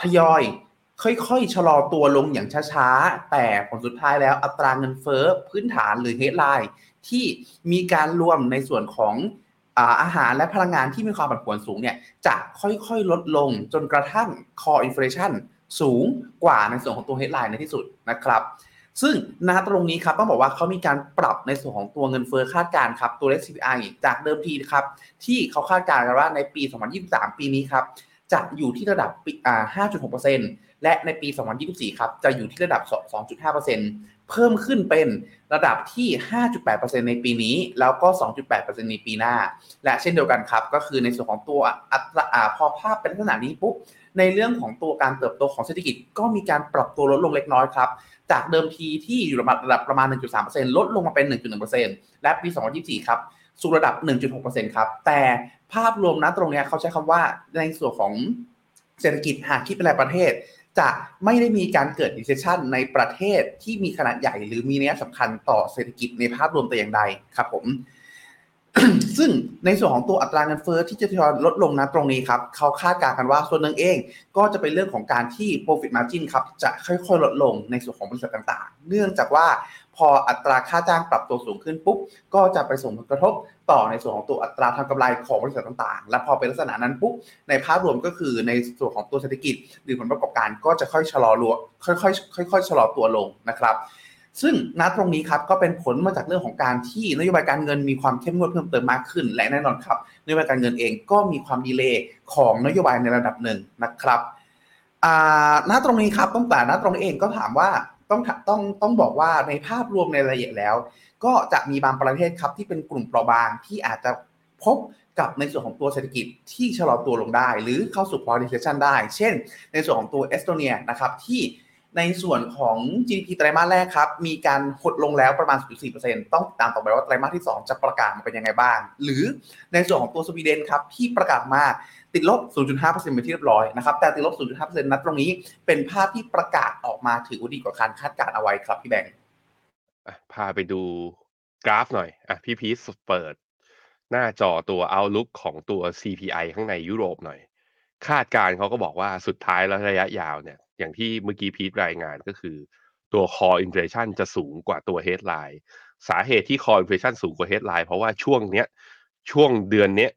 Speaker 2: ทยอยค่อยๆ ชะลอตัวลงอย่างช้าๆ แต่ผลสุดท้ายแล้วอัตราเงินเฟ้อพื้นฐานหรือ headline ที่มีการรวมในส่วนของอาหารและพลังงานที่มีความผันผวนสูงเนี่ยจะค่อยๆ ลดลงจนกระทั่ง core inflation สูงกว่าในส่วนของตัว headline ในที่สุดนะครับซึ่งณตรงนี้ครับต้องบอกว่าเขามีการปรับในส่วนของตัวเงินเฟ้อคาดการณ์ครับตัวเลข CPI จากเดิมทีครับที่เขาคาดการณ์กันว่าในปี 2023 ปีนี้ครับจะอยู่ที่ระดับ 5.6%และในปี 2024 ครับจะอยู่ที่ระดับ 2.5% เพิ่มขึ้นเป็นระดับที่ 5.8%ในปีนี้ แล้วก็ 2.8%ในปีหน้า และเช่นเดียวกันครับ ก็คือในส่วนของตัวอัตราพอภาพเป็นลักษณะนี้ปุ๊บ ในเรื่องของตัวการเติบโตของเศรษฐกิจก็มีการปรับตัวลดลงเล็กน้อยครับ จากเดิมทีที่อยู่ระดับประมาณ 1.3%ลดลงมาเป็น 1.1%และปี 2024 ครับสู่ระดับ 1.6%ครับ แต่ภาพรวมนะตรงนี้เขาใช้คำว่าในส่วนของเศรษฐกิจหากคิดเป็นรายประเทศ จะไม่ได้มีการเกิด recession ในประเทศที่มีขนาดใหญ่ หรือมีนัยสำคัญต่อเศรษฐกิจในภาพรวมแต่อย่างใดครับผม ซึ่งในส่วนของตัวอัตราเงินเฟ้อที่จะทยอยลดลงนะตรงนี้ครับ เขาคาดการณ์กันว่าส่วนหนึ่งเอง ก็จะเป็นเรื่องของการที่ profit margin ครับจะค่อยๆ ลดลงในส่วนของบริษัทต่างๆ เนื่องจากว่า ออัตราค่าจ้างปรับตัวสูงขึ้นปุ๊บก็จะไปส่งผลกระทบต่อในส่วนของตัวอัตราทางกำไรของบริษัทต่างๆ และพอเป็นลักษณะนั้นปุ๊บในภาพรวมก็คือในส่วนของตัวเศรษฐกิจ หรือผลประกอบการก็จะค่อยชะลอลวค่อยๆค่อยๆชะลอตัวลงนะครับซึ่งณตรงนี้ครับก็เป็นผลมาจากเรื่องของการที่นโยบายการเงินมีความเข้มงวดเพิ่มเติมมากขึ้น และแน่นอนครับนโยบายการเงินเองก็มีความดีเลย์ของนโยบายในระดับหนึ่งนะครับณตรงนี้ครับตั้งแต่ณตรงนี้เองก็ถามว่า ต้องต้องต้องบอกว่าในภาพรวมในรายละเอียดแล้ว ก็จะมีบางประเทศครับที่เป็นกลุ่มเปราะบางที่อาจจะพบกับในส่วนของตัวเศรษฐกิจที่ชะลอตัวลงได้ หรือเข้าสู่ polarization ได้ เช่น ในส่วนของตัวเอสโตเนียนะครับที่ในส่วนของ GDP ไตรมาสแรกครับ มีการหดลงแล้วประมาณ 0.4%ต้องตามต่อไปว่าไตรมาสที่ 2 จะประกาศมาเป็นยังไงบ้าง หรือในส่วนของตัวสวีเดนครับ ที่ประกาศมา ติดลบ 0.5%เป็นที่เรียบร้อยนะครับ แต่ติดลบ 0.5%นัดตรงนี้เป็นภาพที่ประกาศออกมาถือว่าดีกว่าการคาดการเอาไว้ครับพี่แบงค์
Speaker 3: พาไปดูกราฟหน่อยอะพี่พีชเปิด หน้าจอตัว Outlook ของตัว CPI ข้างในยุโรปหน่อย คาดการเขาก็บอกว่าสุดท้ายแล้วระยะยาวเนี่ย อย่างที่เมื่อกี้พีทรายงานก็คือ ตัว core inflation จะสูงกว่าตัว headline สาเหตุที่ core inflation สูงกว่า headline เพราะว่าช่วงเนี้ยช่วงเดือนเนี้ย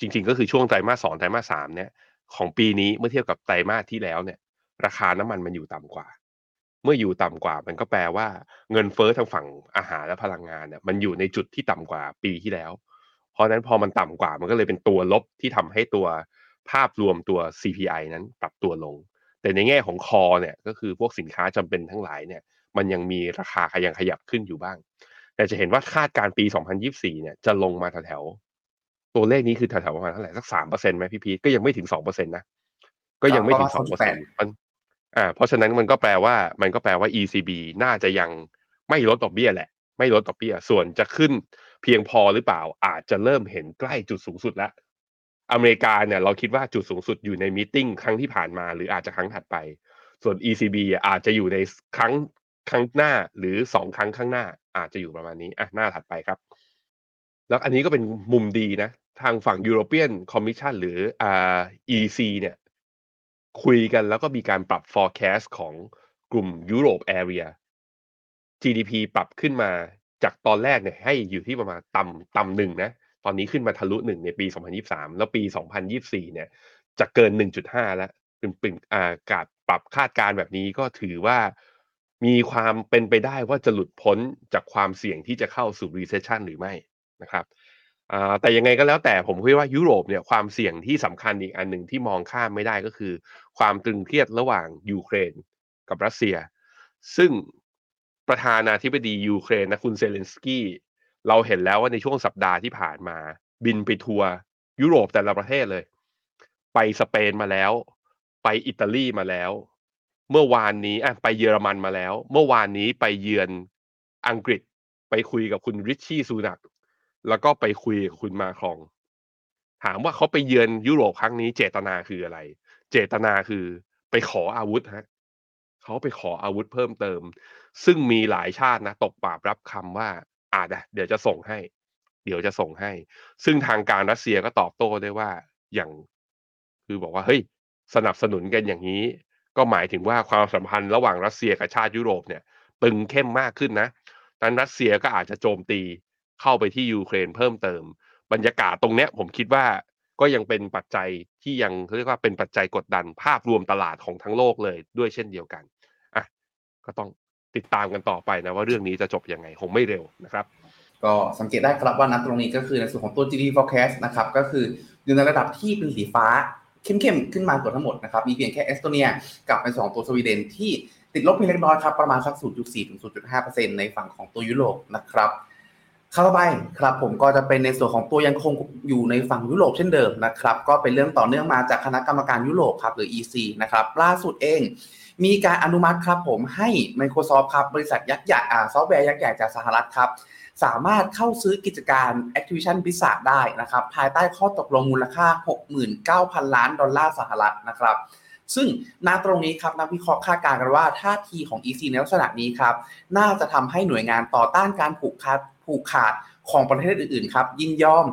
Speaker 3: จริงๆ ก็คือช่วงไตรมาสสองไตรมาสสามเนี่ยของปีนี้เมื่อเทียบกับไตรมาสที่แล้วเนี่ย ราคาน้ำมันมันอยู่ต่ำกว่า เมื่ออยู่ต่ำกว่า มันก็แปลว่าเงินเฟ้อทางฝั่งอาหารและพลังงานเนี่ยมันอยู่ในจุดที่ต่ำกว่าปีที่แล้ว เพราะนั้นพอมันต่ำกว่ามันก็เลยเป็นตัวลบที่ทำให้ตัวภาพรวมตัว CPI นั้นปรับตัวลง แต่ในแง่ของคอเนี่ยก็คือพวกสินค้าจำเป็นทั้งหลายเนี่ย มันยังมีราคาขยังขยับขึ้นอยู่บ้าง แต่จะเห็นว่าคาดการปี 2024 เนี่ยจะลงมาแถว ตัวเลขนี้คือแถวๆประมาณเท่าไหร่สักสามเปอร์เซ็นต์ไหมพี่พีทก็ยังไม่ถึงสองเปอร์เซ็นต์นะก็ยังไม่ถึงสองเปอร์เซ็นต์มันอ่าเพราะฉะนั้นมันก็แปลว่ามันก็แปลว่า ECB น่าจะยังไม่ลดดอกเบี้ยแหละ ไม่ลดดอกเบี้ย ส่วนจะขึ้นเพียงพอหรือเปล่าอาจจะเริ่มเห็นใกล้จุดสูงสุดแล้ว อเมริกาเนี่ยเราคิดว่าจุดสูงสุดอยู่ในมีติ้งครั้งที่ผ่านมาหรืออาจจะครั้งถัดไป ส่วน ECB อาจจะอยู่ในครั้งครั้งหน้าหรือสองครั้งข้างหน้าอาจจะอยู่ประมาณนี้อะหน้าถัดไปครับ แล้วอันนี้ก็เป็นมุมดีนะ ทางฝั่ง European Commission หรืออ่า EC เนี่ย คุยกันแล้วก็มีการปรับ forecast ของกลุ่มยุโรป area GDP ปรับขึ้นมาจากตอนแรกเนี่ยให้อยู่ที่ประมาณต่ำต่ำหนึ่งนะ ตอนนี้ขึ้นมาทะลุหนึ่งในปี 2023 แล้วปี 2024 เนี่ย จะเกิน 1.5 แล้วเป็นเป็นอ่าการปรับคาดการณ์แบบนี้ก็ถือว่ามีความเป็นไปได้ว่าจะหลุดพ้นจากความเสี่ยงที่จะเข้าสู่ recession หรือไม่นะครับ แต่ยังไงก็แล้วแต่ผมคิดว่ายุโรปเนี่ยความเสี่ยงที่สำคัญอีกอันหนึ่งที่มองข้ามไม่ได้ก็คือ ความตึงเครียดระหว่างยูเครนกับรัสเซีย ซึ่งประธานาธิบดียูเครนนะคุณเซเลนสกี้เราเห็นแล้วว่าในช่วงสัปดาห์ที่ผ่านมา บินไปทัวร์ยุโรปแต่ละประเทศเลย ไปสเปนมาแล้ว ไปอิตาลีมาแล้ว เมื่อวานนี้อะไปเยอรมันมาแล้ว เมื่อวานนี้ไปเยือนอังกฤษไปคุยกับคุณริชชี่ซูนัก แล้วก็ไปคุยกับคุณมาครอง ถามว่าเขาไปเยือนยุโรปครั้งนี้เจตนาคืออะไร เจตนาคือไปขออาวุธฮะเขาไปขออาวุธเพิ่มเติม ซึ่งมีหลายชาตินะ ตกปาบรับคำว่าอาจจะเดี๋ยวจะส่งให้ เดี๋ยวจะส่งให้ ซึ่งทางการรัสเซียก็ตอบโต้ได้ว่าอย่าง คือบอกว่าเฮ้ยสนับสนุนกันอย่างนี้ ก็หมายถึงว่าความสัมพันธ์ระหว่างรัสเซียกับชาติยุโรปเนี่ย ตึงเข้มมากขึ้นนะนั้นรัสเซียก็อาจจะโจมตี เข้าไปที่ยูเครนเพิ่มเติม บรรยากาศตรงเนี้ยผมคิดว่าก็ยังเป็นปัจจัยที่ยังเรียกว่าเป็นปัจจัยกดดันภาพรวมตลาดของทั้งโลกเลยด้วยเช่นเดียวกันอะก็ต้องติดตามกันต่อไปนะว่าเรื่องนี้จะจบยังไงคงไม่เร็วนะครับ
Speaker 2: ก็สังเกตได้ครับว่านัดตรงนี้ก็คือในส่วนของตัว GDP forecast นะครับก็คืออยู่ในระดับที่เป็นสีฟ้าเข้มๆขึ้นมากว่าทั้งหมดนะครับมีเพียงแค่เอสโตเนียกับในส่วนของตัวสวีเดนที่ติดลบเพียงเล็กน้อยครับประมาณสัก 0.4ถึง0.5%ในฝั่งของตัวยุโรปนะครับ เข้าไปครับผมก็จะเป็นในส่วนของตัวยังคงอยู่ในฝั่งยุโรปเช่นเดิมนะครับ ก็เป็นเรื่องต่อเนื่องมาจากคณะกรรมการยุโรปครับหรือ EC นะครับล่าสุดเอง มีการอนุมัติครับผมให้ Microsoft ครับบริษัทยักษ์ใหญ่ซอฟต์แวร์ยักษ์ใหญ่จากสหรัฐครับ สามารถเข้าซื้อกิจการ Activision Blizzard ได้นะครับ ภายใต้ข้อตกลงมูลค่า 69,000 ล้านดอลลาร์สหรัฐนะครับซึ่งณตรงนี้ครับนักวิเคราะห์คาดการณ์กันว่าท่าทีของ EC ในลักษณะนี้ครับน่าจะทำให้หน่วยงานต่อต้านการผูกขาด ผูกขาดของประเทศอื่นๆครับยินยอม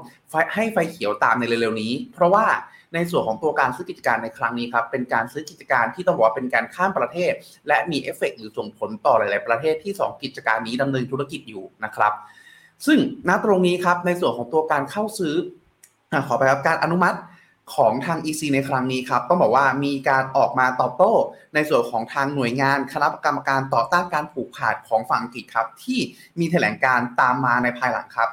Speaker 2: ให้ไฟเขียวตามในเร็วๆนี้ เพราะว่าในส่วนของตัวการซื้อกิจการในครั้งนี้ครับเป็นการซื้อกิจการที่ต้องบอกว่าเป็นการข้ามประเทศ และมีเอฟเฟกหรือส่งผลต่อหลาย ๆ ประเทศที่ 2 กิจการนี้ดำเนินธุรกิจอยู่นะครับ ซึ่งณตรงนี้ครับในส่วนของตัวการเข้าซื้ออขอไปครับการอนุมัติ ของทาง EC ในครั้งนี้ครับต้องบอกว่ามีการออกมาตอบโต้ ในส่วนของทางหน่วยงานคณะกรรมการต่อต้านการผูกขาดของฝั่งอังกฤษครับที่มีแถลงการตามมาในภายหลังครับ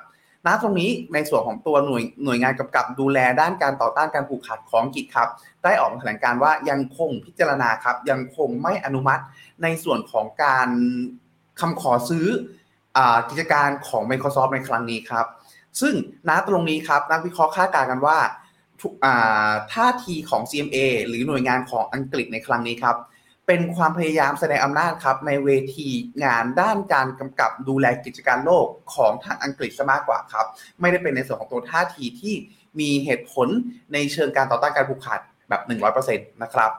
Speaker 2: ณตรงนี้ในส่วนของตัวหน่วยหน่วยงานกำกับดูแลด้านการต่อต้านการผูกขาดของอังกฤษครับ ได้ออกมาแถลงการว่ายังคงพิจารณาครับ ยังคงไม่อนุมัติในส่วนของการคำขอซื้ออกิจการของ Microsoft ในครั้งนี้ครับ ซึ่งณตรงนี้ครับนักวิเคราะห์คาดการณ์กันว่า ท่าทีของ CMA หรือหน่วยงานของอังกฤษในครั้งนี้ครับ เป็นความพยายามแสดงอำนาจครับในเวทีงานด้านการกำกับดูแลกิจการโลกของทางอังกฤษซะมากกว่าครับ ไม่ได้เป็นในส่วนของตัวท่าทีที่มีเหตุผลในเชิงการต่อต้านการผูกขาดแบบ 100%นะครับ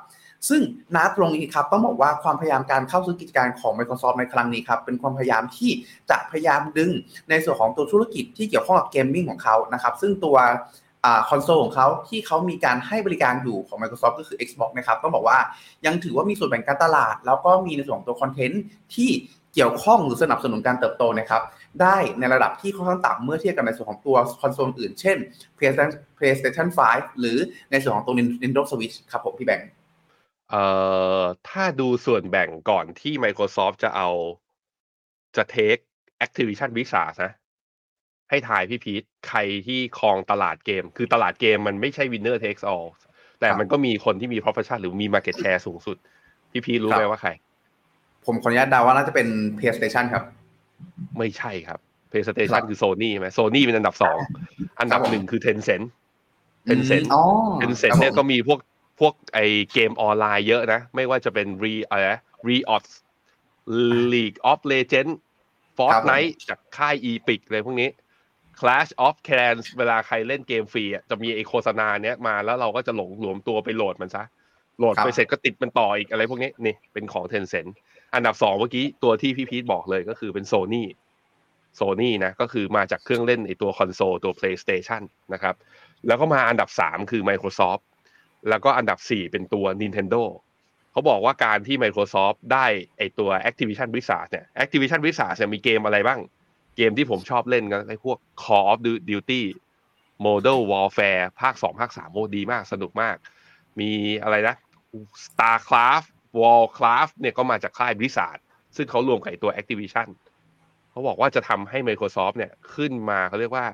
Speaker 2: ซึ่งณตรงนี้ครับต้องบอกว่าความพยายามการเข้าซื้อกิจการของ Microsoft ในครั้งนี้ครับเป็นความพยายามที่จะพยายามดึงในส่วนของตัวธุรกิจที่เกี่ยวข้องกับเกมมิ่งของเขานะครับซึ่งตัว คอนโซลของเขาที่เขามีการให้บริการอยู่ของ Microsoft ก็คือ Xbox นะครับต้องบอกว่ายังถือว่ามีส่วนแบ่งการตลาด แล้วก็มีในส่วนของตัวคอนเทนต์ที่เกี่ยวข้องหรือสนับสนุนการเติบโตนะครับได้ในระดับที่ค่อนข้างต่ำเมื่อเทียบกับในส่วนของตัวคอนโซลอื่น เช่น PlayStation PlayStation 5หรือในส่วนของตัว Nintendo Switch ครับผมพี่แบงค์
Speaker 3: เอ่อถ้าดูส่วนแบ่งก่อนที่ Microsoft จะเอาจะเทค Activision Blizzard นะ ให้ทายพี่พีทใครที่ครองตลาดเกม คือตลาดเกมมันไม่ใช่ winner takes all แต่มันก็มีคนที่มี profession หรือมี market share สูงสุด พี่พีทรู้ไหมว่าใคร
Speaker 2: ผมขออนุญาตเดาว่าน่าจะเป็น PlayStation ครับ
Speaker 3: ไม่ใช่ครับ PlayStation คือ Sony ใช่ไหม Sony เป็นอันดับสองอันดับหนึ่งคือ Tencent Tencent Tencent เนี่ยก็มีพวกพวกไอเกมออนไลน์เยอะนะ ไม่ว่าจะเป็นรีอะไรรีออส League of Legends Fortnite จากค่าย Epic เลยพวกนี้ Clash of Clans เวลาใครเล่นเกมฟรีอะจะมีไอโฆษณาเนี้ยมาแล้วเราก็จะหลงหลวมตัวไปโหลดมันซะ โหลดไปเสร็จก็ติดมันต่ออีกอะไรพวกนี้นี่เป็นของ Tencent อันดับสองเมื่อกี้ตัวที่พี่พีทบอกเลยก็คือเป็นโซนี่โซนี่นะก็คือมาจากเครื่องเล่นไอตัวคอนโซลตัว PlayStation นะครับ แล้วก็มาอันดับสามคือ Microsoft แล้วก็อันดับสี่เป็นตัว Nintendo เขาบอกว่าการที่ Microsoft ได้ไอตัว Activision Blizzard เนี่ย Activision Blizzard เนี่ยมีเกมอะไรบ้าง เกมที่ผมชอบเล่นก็ไอพวก Call of Duty Modern Warfare ภาค 2 ภาค 3โอ้ดีมากสนุกมาก มีอะไรนะ StarCraft Warcraft เนี่ยก็มาจากค่าย Blizzard ซึ่งเขารวมกับไอ้ตัว Activision เขาบอกว่าจะทำให้ Microsoft เนี่ยขึ้นมาเขาเรียกว่า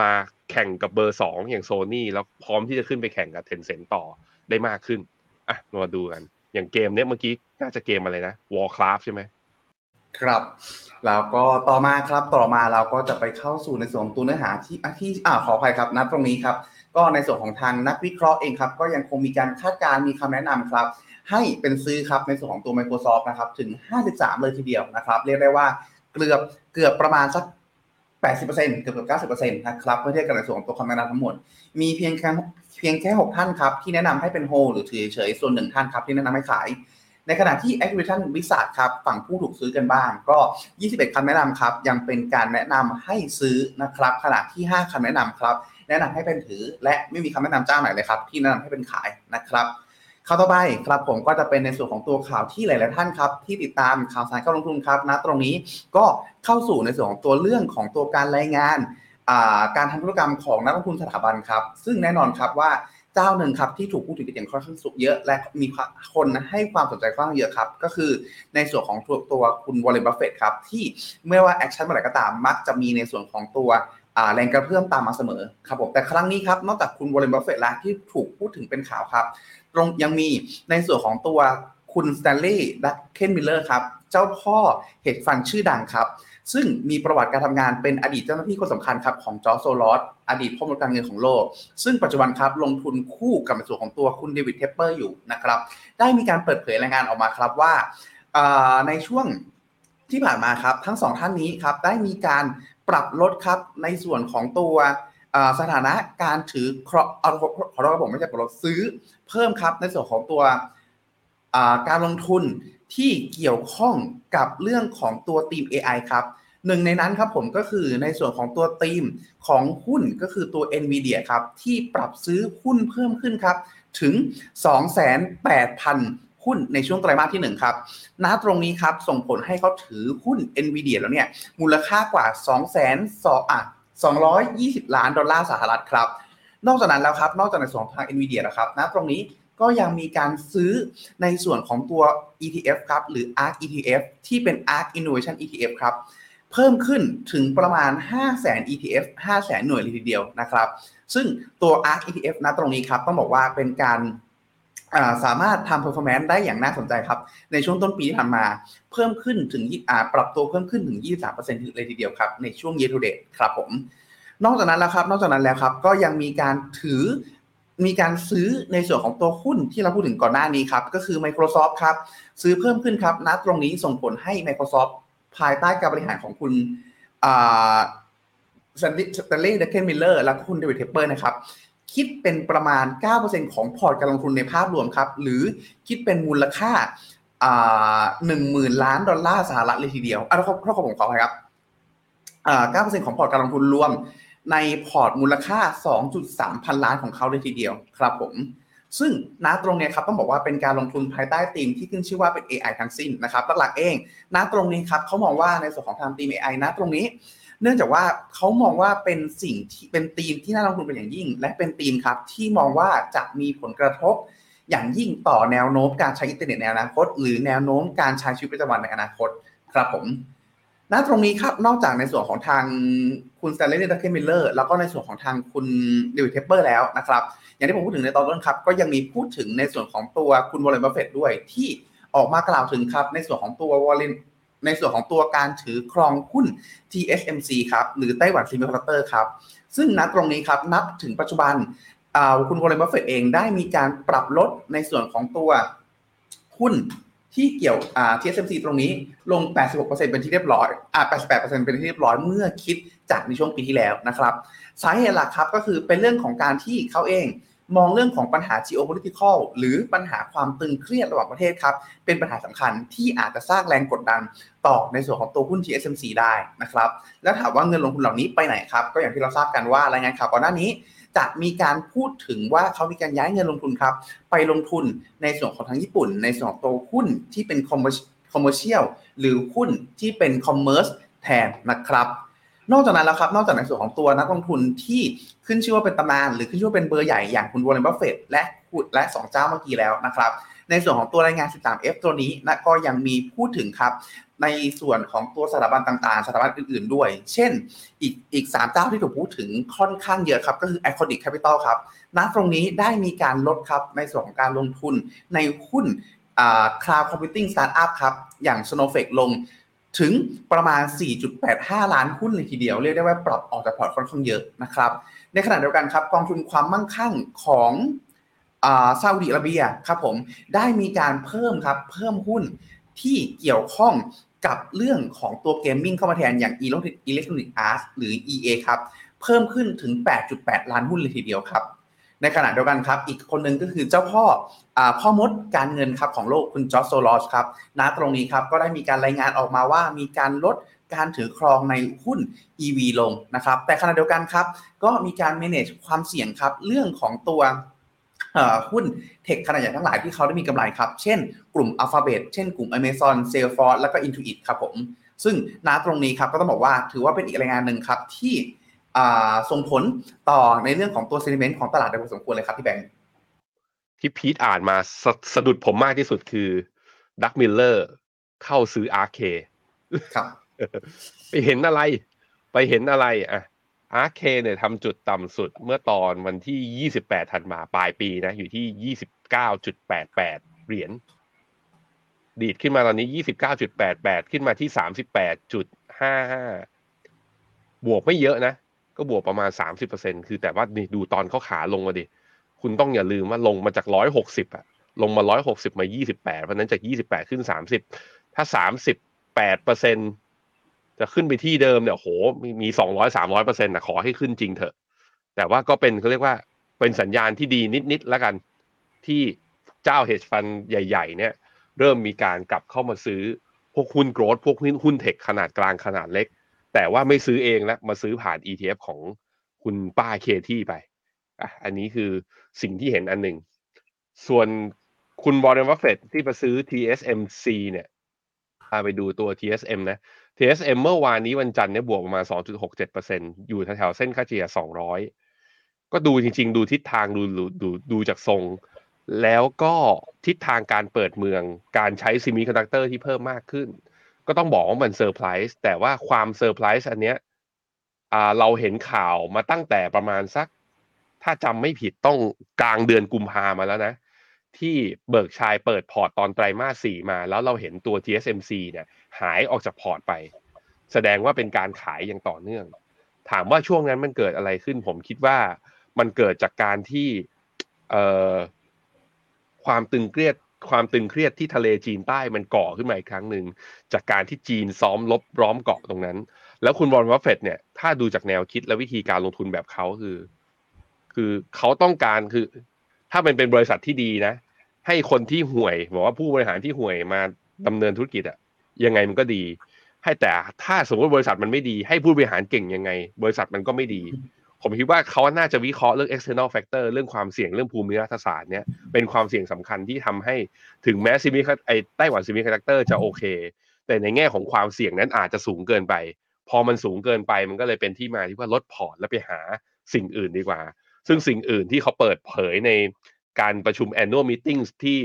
Speaker 3: มาแข่งกับเบอร์สองอย่างโซนี่แล้วพร้อมที่จะขึ้นไปแข่งกับ Tencent ต่อได้มากขึ้น อะมาดูกัน อย่างเกมเนี้ยเมื่อกี้น่าจะเกมอะไรนะ Warcraft ใช่ไหม
Speaker 2: ครับ แล้วก็ต่อมาครับต่อมาเราก็จะไปเข้าสู่ในส่วนของตัวเนื้อหาที่อะที่อ่าขออภัยครับนัดตรงนี้ครับ ก็ในส่วนของทางนักวิเคราะห์เองครับ ก็ยังคงมีการคาดการณ์มีคำแนะนำครับ ให้เป็นซื้อครับในส่วนของตัว Microsoft นะครับ ถึง 53 เลยทีเดียวนะครับ เรียกได้ว่าเกือบเกือบประมาณสัก80%เกือบเกือบ90%นะครับเมื่อเทียบกับในส่วนของตัวคำแนะนำทั้งหมด มีเพียงแค่เพียงแค่ 6 ท่านครับ ที่แนะนำให้เป็นโฮหรือถือเฉยส่วนหนึ่งท่านครับที่แนะนำให้ขาย ในขณะที่ Activision Blizzard ครับฝั่งผู้ถูกซื้อกันบ้างก็ 21คำแนะนำครับ ยังเป็นการแนะนำให้ซื้อนะครับขณะที่ 5คำแนะนำครับ แนะนำให้เป็นถือ และไม่มีคำแนะนำเจ้าไหนเลยครับ ที่แนะนำให้เป็นขายนะครับข่าวต่อไปครับผมก็จะเป็นในส่วนของตัวข่าวที่หลาย ๆ ท่านครับ ที่ติดตามข่าวสารการลงทุนครับณตรงนี้ก็เข้าสู่ในส่วนของตัวเรื่องของตัวการรายงานการทำธุรกรรมของนักลงทุนสถาบันครับ ซึ่งแน่นอนครับว่า เจ้าหนึ่งครับที่ถูกพูดถึงกันอย่างค่อนข้างสุกเยอะ และมีคนให้ความสนใจค่อนข้างเยอะครับ ก็คือในส่วนของตัวตัวคุณวอร์เรนบัฟเฟตต์ครับ ที่เมื่อว่า action เมื่อไหร่ก็ตามมักจะมีในส่วนของตัวแรงกระเพื่อมตามมาเสมอครับผมแต่ครั้งนี้ครับนอกจากคุณวอร์เรนบัฟเฟตต์แล้วที่ถูกพูดถึงเป็นข่าวครับ ตรงยังมีในส่วนของตัวคุณสแตนลีย์ดรักเคนมิลเลอร์ครับ เจ้าพ่อhedge fund ชื่อดังครับ ซึ่งมีประวัติการทำงานเป็นอดีตเจ้าหน้าที่คนสำคัญครับของจอร์จโซรอสอดีตพ่อมดการเงินของโลก ซึ่งปัจจุบันครับลงทุนคู่กับในส่วนของตัวคุณเดวิดเทปเปอร์อยู่นะครับได้มีการเปิดเผยรายงานออกมาครับว่าในช่วงที่ผ่านมาครับทั้งสองท่านนี้ครับได้มีการปรับลดครับในส่วนของตัวสถานะการถือครองครับผมไม่ใช่ปรับลดซื้อเพิ่มครับในส่วนของตัวการลงทุน ที่เกี่ยวข้องกับเรื่องของตัวทีม AI ครับหนึ่งในนั้นครับผมก็คือในส่วนของตัวทีมของหุ้นก็คือตัว NVIDIA ครับที่ปรับซื้อหุ้นเพิ่มขึ้นครับถึง 28,000 หุ้นในช่วงไตรมาสที่ 1 ครับณตรงนี้ครับส่งผลให้เขาถือหุ้น NVIDIA แล้วเนี่ยมูลค่ากว่า2 0 0 0 0อะ220 ล้านดอลลาร์สหรัฐครับ นอกจากนั้นแล้วครับ นอกจากในส่วนทาง NVIDIA นะครับณตรงนี้ ก็ยังมีการซื้อในส่วนของตัว ETF ครับหรือ ARK ETF ที่เป็น ARK Innovation ETF ครับเพิ่มขึ้นถึงประมาณ 5 0 0 0 0 0 ETF 5 0 0 0 0 0 หน่วยเลยทีเดียวนะครับ ซึ่งตัว ARK ETF นะตรงนี้ครับต้องบอกว่าเป็นการสามารถทำ performance ได้อย่างน่าสนใจครับ ในช่วงต้นปีที่ผ่านมา เพิ่มขึ้นถึงปรับตัวเพิ่มขึ้นถึง 23%เลยทีเดียวครับ ในช่วง year to date ครับผม นอกจากนั้นแล้วครับ นอกจากนั้นแล้วครับ ก็ยังมีการถือ มีการซื้อในส่วนของตัวหุ้นที่เราพูดถึงก่อนหน้านี้ครับ ก็คือ Microsoft ครับ ซื้อเพิ่มขึ้นครับณตรงนี้ส่งผลให้ Microsoft ภายใต้การบริหารของคุณสแตนลีย์ดรักเคนมิลเลอร์และคุณเดวิดเทปเปอร์นะครับ คิดเป็นประมาณ 9%ของพอร์ตการลงทุนในภาพรวมครับ หรือคิดเป็นมูลค่าหนึ่งหมื่นล้านดอลลาร์สหรัฐเลยทีเดียวอะถ้าผมขออภัยครับเก้าเปอร์เซ็นต์ของพอร์ตการลงทุนรวม ในพอร์ตมูลค่า 2.3 พันล้านของเขาเลยทีเดียวครับผม ซึ่งณตรงนี้ครับต้องบอกว่าเป็นการลงทุนภายใต้ธีมที่ขึ้นชื่อว่าเป็น AI ทั้งสิ้นนะครับหลักๆเองณตรงนี้ครับเขามองว่าในส่วนของทางธีม AI ณตรงนี้ เนื่องจากว่าเขามองว่าเป็นสิ่งที่เป็นธีมที่น่าลงทุนเป็นอย่างยิ่ง และเป็นธีมครับที่มองว่าจะมีผลกระทบอย่างยิ่งต่อแนวโน้มการใช้อินเทอร์เน็ตในอนาคต หรือแนวโน้มการใช้ชีวิตประจำวันในอนาคตครับผม ณตรงนี้ครับ นอกจากในส่วนของทางคุณสแตนลีย์ดรักเคนมิลเลอร์แล้วก็ในส่วนของทางคุณเดวิดเทปเปอร์แล้วนะครับ อย่างที่ผมพูดถึงในตอนต้นครับ ก็ยังมีพูดถึงในส่วนของตัวคุณวอร์เรนบัฟเฟตต์ด้วยที่ออกมากล่าวถึงครับ ในส่วนของตัววอร์เรนในส่วนของตัวการถือครองหุ้น TSMC ครับ หรือ Taiwan Semiconductor ครับ ซึ่งนับตรงนี้ครับ นับถึงปัจจุบันคุณวอร์เรนบัฟเฟตต์เองได้มีการปรับลดในส่วนของตัวหุ้น ที่เกี่ยวอ่า TSMC ตรงนี้ลง 86%เป็นที่เรียบร้อยอ่า88%เป็นที่เรียบร้อยเมื่อคิดจากในช่วงปีที่แล้วนะครับสาเหตุหลักครับก็คือเป็นเรื่องของการที่เขาเองมองเรื่องของปัญหา geopolitical หรือปัญหาความตึงเครียดระหว่างประเทศครับ เป็นปัญหาสำคัญที่อาจจะสร้างแรงกดดันต่อในส่วนของตัวหุ้น TSMC ได้นะครับ แล้วถามว่าเงินลงทุนเหล่านี้ไปไหนครับ ก็อย่างที่เราทราบกันว่ารายงานข่าวก่อนหน้านี้ จะมีการพูดถึงว่าเขามีการย้ายเงินลงทุนครับ ไปลงทุนในส่วนของทางญี่ปุ่น ในส่วนของตัวหุ้นที่เป็น commercial หรือหุ้นที่เป็น commerce แทนนะครับ นอกจากนั้นแล้วครับ นอกจากในส่วนของตัวนักลงทุนที่ขึ้นชื่อว่าเป็นตำนาน หรือขึ้นชื่อว่าเป็นเบอร์ใหญ่อย่างคุณวอร์เรนบัฟเฟตต์และ และสองเจ้าเมื่อกี้แล้วนะครับ ในส่วนของตัวรายงาน 13F ตัวนี้นะก็ยังมีพูดถึงครับในส่วนของตัวสถาบันต่างๆ สถาบันอื่นๆด้วย เช่น อีกอีกสามเจ้าที่ถูกพูดถึงค่อนข้างเยอะครับ ก็คือ Iconiq Capital ครับณตรงนี้ได้มีการลดครับในส่วนของการลงทุนในหุ้น Cloud Computing Startup ครับ อย่าง Snowflake ลงถึงประมาณ 4.85 ล้านหุ้นเลยทีเดียว เรียกได้ว่าปรับออกจากพอร์ตค่อนข้างเยอะนะครับ ในขณะเดียวกันครับกองทุนความมั่งคั่งของ ซาอุดิอาระเบียครับผมได้มีการเพิ่มครับเพิ่มหุ้นที่เกี่ยวข้องกับเรื่องของตัว gaming เข้ามาแทนอย่าง Electronic Arts หรือ EA ครับเพิ่มขึ้นถึง 8.8 ล้านหุ้นเลยทีเดียวครับ ในขณะเดียวกันครับ อีกคนหนึ่งก็คือเจ้าพ่ออพ่อมดการเงินครับของโลกคุณจอร์จโซลอสครับณตรงนี้ครับก็ได้มีการรายงานออกมาว่ามีการลดการถือครองในหุ้น EV ลงนะครับ แต่ขณะเดียวกันครับ ก็มีการ manage ความเสี่ยงครับเรื่องของตัว หุ้นเทคขนาดใหญ่ทั้งหลายที่เขาได้มีกำไรครับ เช่นกลุ่ม Alphabet เช่นกลุ่ม Amazon Salesforce แล้วก็ Intuit ครับผม ซึ่งณตรงนี้ครับก็ต้องบอกว่าถือว่าเป็นอีกรายงานหนึ่งครับที่ส่งผลต่อในเรื่องของตัว sentiment ของตลาดได้พอสมควรเลยครับพี่แบงค์
Speaker 3: ที่พีทอ่านมาสะดุดผมมากที่สุดคือดรักเคนมิลเลอร์เข้าซื้อ ARKK ค
Speaker 2: รับ
Speaker 3: ไปเห็นอะไร ไปเห็นอะไรอะ ARKK เนี่ยทำจุดต่ำสุดเมื่อตอนวันที่ 28 ธันวาปลายปีนะ อยู่ที่ 29.88 เหรียญ ดีดขึ้นมาตอนนี้ 29.88 ขึ้นมาที่ 38.55 บวกไม่เยอะนะ ก็บวกประมาณสามสิบเปอร์เซ็นคือแต่ว่านี่ดูตอนเขาขาลงมาดิ คุณต้องอย่าลืมว่าลงมาจากร้อยหกสิบอะลงมาร้อยหกสิบมายี่สิบแปดเพราะนั้นจากยี่สิบแปดขึ้นสามสิบถ้าสามสิบแปดเปอร์เซ็นต์ จะขึ้นไปที่เดิมเนี่ยโหมีสองร้อยสามร้อยเปอร์เซ็นต์นะขอให้ขึ้นจริงเถอะ แต่ว่าก็เป็นเขาเรียกว่าเป็นสัญญาณที่ดีนิดๆแล้วกัน ที่เจ้าเฮดฟันใหญ่ ๆ เนี่ย เริ่มมีการกลับเข้ามาซื้อพวกหุ้นโกรดพวกหุ้นหุ้นเทคขนาดกลางขนาดเล็ก แต่ว่าไม่ซื้อเองแล้วมาซื้อผ่าน ETF ของคุณป้าเคที่ไปอะอันนี้คือสิ่งที่เห็นอันหนึ่ง ส่วนคุณบอร์เรนวัฟเฟตที่มาซื้อ TSMC เนี่ยพาไปดูตัว TSM นะ TSM เมื่อวานนี้วันจันทร์เนี่ยบวกประมาณ 2.67%อยู่แถวๆเส้นค่าเฉลี่ย 200 ก็ดูจริง ๆ ดูทิศทางดูดูดูจากทรง แล้วก็ทิศทางการเปิดเมือง การใช้ semiconductor ที่เพิ่มมากขึ้น ก็ต้องบอกว่ามันเซอร์ไพรส์แต่ว่าความเซอร์ไพรส์อันเนี้ยอ่าเราเห็นข่าวมาตั้งแต่ประมาณสัก ถ้าจำไม่ผิดต้องกลางเดือนกุมภามาแล้วนะ ที่เบิร์กเชียร์เปิดพอร์ตตอนไตรมาสสี่มา แล้วเราเห็นตัว TSMC เนี่ยหายออกจากพอร์ตไป แสดงว่าเป็นการขายอย่างต่อเนื่อง ถามว่าช่วงนั้นมันเกิดอะไรขึ้น ผมคิดว่ามันเกิดจากการที่เอ่อความตึงเครียดความตึงเครียดที่ทะเลจีนใต้มันก่อขึ้นมาอีกครั้งหนึ่งจากการที่จีนซ้อมลบร้อมเกาะตรงนั้น แล้วคุณวอร์นวัฟเฟตเนี่ยถ้าดูจากแนวคิดและวิธีการลงทุนแบบเขาคือ คือเขาต้องการคือ ถ้ามันเป็นบริษัทที่ดีนะ ให้คนที่ห่วยบอกว่าผู้บริหารที่ห่วยมาดำเนินธุรกิจอะยังไงมันก็ดี ให้แต่ถ้าสมมติบริษัทมันไม่ดี ให้ผู้บริหารเก่งยังไง บริษัทมันก็ไม่ดี ผมคิดว่าเขาน่าจะวิเคราะห์เรื่อง external factor เรื่องความเสี่ยงเรื่องภูมิรัฐศาสตร์เนี่ยเป็นความเสี่ยงสำคัญที่ทำให้ถึงแม้ semi ไอ Taiwan Semiconductor จะโอเค แต่ในแง่ของความเสี่ยงนั้นอาจจะสูงเกินไป พอมันสูงเกินไปมันก็เลยเป็นที่มาที่ว่าลดพอร์ตแล้วไปหาสิ่งอื่นดีกว่า ซึ่งสิ่งอื่นที่เขาเปิดเผยในการประชุม annual meetings ที่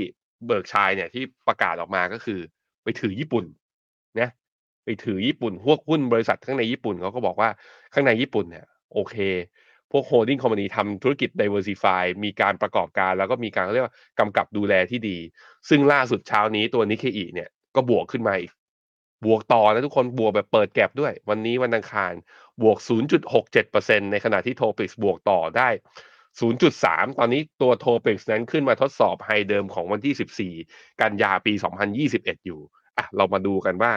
Speaker 3: เบิร์กเชียร์เนี่ยที่ประกาศออกมาก็คือ ไปถือญี่ปุ่นนะไปถือญี่ปุ่น พวกหุ้นบริษัทข้างในญี่ปุ่นเขาก็บอกว่าข้างในญี่ปุ่นเนี่ยโอเค พวก holding company ทำธุรกิจ diversify มีการประกอบการแล้วก็มีการเรียกว่ากำกับดูแลที่ดี ซึ่งล่าสุดเช้านี้ตัวนิเคอีเนี่ยก็บวกขึ้นมาอีก บวกต่อนะทุกคนบวกแบบเปิด gap ด้วย วันนี้วันอังคาร บวก 0.67%ในขณะที่โทปิกบวกต่อได้ 0.3 ตอนนี้ตัวโทเปกนั้นขึ้นมาทดสอบไฮเดิมของวันที่ 14 กันยาปี 2021 อยู่อะเรามาดูกันว่า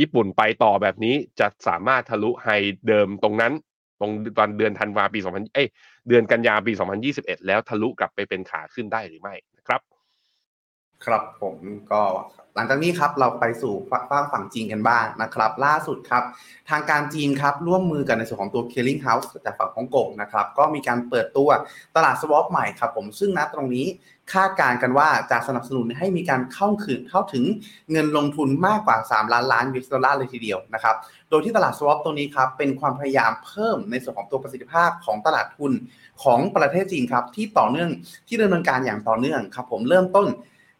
Speaker 3: ญี่ปุ่นไปต่อแบบนี้จะสามารถทะลุไฮเดิมตรงนั้น ตรงตอนเดือนธันวาปี 2000 เอ้ยเดือนกันยาปี 2021 แล้วทะลุกลับไปเป็นขาขึ้นได้หรือไม่นะครับ
Speaker 2: ครับผมก็หลังจากนี้ครับเราไปสู่ฝั่งฝั่งจีนกันบ้างนะครับ ล่าสุดครับ ทางการจีนครับร่วมมือกันในส่วนของตัว Clearing House จากฝั่งฮ่องกงนะครับ ก็มีการเปิดตัวตลาดสวอปใหม่ครับผมซึ่งณตรงนี้คาดการณ์กันว่าจะสนับสนุนให้มีการเข้าคืนเข้าถึงเงินลงทุนมากกว่า 3 ล้านล้านยูเอสดอลลาร์เลยทีเดียวนะครับ โดยที่ตลาดสวอปตัวนี้ครับเป็นความพยายามเพิ่มในส่วนของตัวประสิทธิภาพของตลาดทุนของประเทศจีนครับที่ต่อเนื่องที่ดำเนินการอย่างต่อเนื่องครับผมเริ่มต้น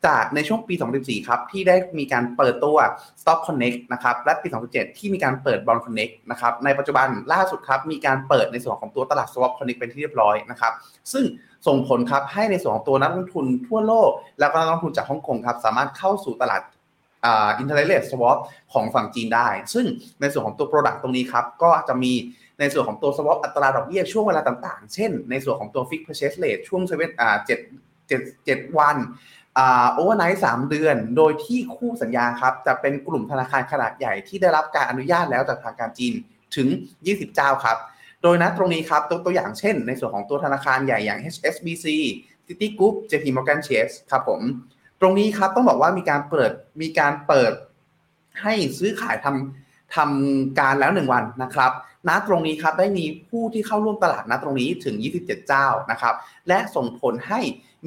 Speaker 2: จากในช่วงปี 2014 ครับที่ได้มีการเปิดตัว Stock Connect นะครับและปี 2017 ที่มีการเปิด Bond Connect นะครับในปัจจุบันล่าสุดครับมีการเปิดในส่วนของตัวตลาด Swap Connect เป็นที่เรียบร้อยนะครับซึ่งส่งผลครับให้ในส่วนของตัวนักลงทุนทั่วโลก แล้วก็นักลงทุนจากฮ่องกงครับสามารถเข้าสู่ตลาด interest rate swap ของฝั่งจีนได้ ซึ่งในส่วนของตัว Product ตรงนี้ครับก็จะมีในส่วนของตัว swap อัตราดอกเบี้ยช่วงเวลาต่างๆ เช่น ในส่วนของตัว fixing repo rate ช่วงเซเว่นอ่าเจ็ดเจ็ดเจ็ดวัน overnight สามเดือน โดยที่คู่สัญญาครับจะเป็นกลุ่มธนาคารขนาดใหญ่ที่ได้รับการอนุญาตแล้วจากทางการจีนถึง 20 เจ้าครับ โดยนะตรงนี้ครับตัวตัวอย่างเช่น ในส่วนของตัวธนาคารใหญ่อย่าง HSBC Citigroup JP Morgan Chase ครับผม ตรงนี้ครับต้องบอกว่ามีการเปิดมีการเปิดให้ซื้อขายทำทำการแล้วหนึ่งวันนะครับ ณตรงนี้ครับได้มีผู้ที่เข้าร่วมตลาดณตรงนี้ถึง 27 เจ้านะครับ และส่งผลให้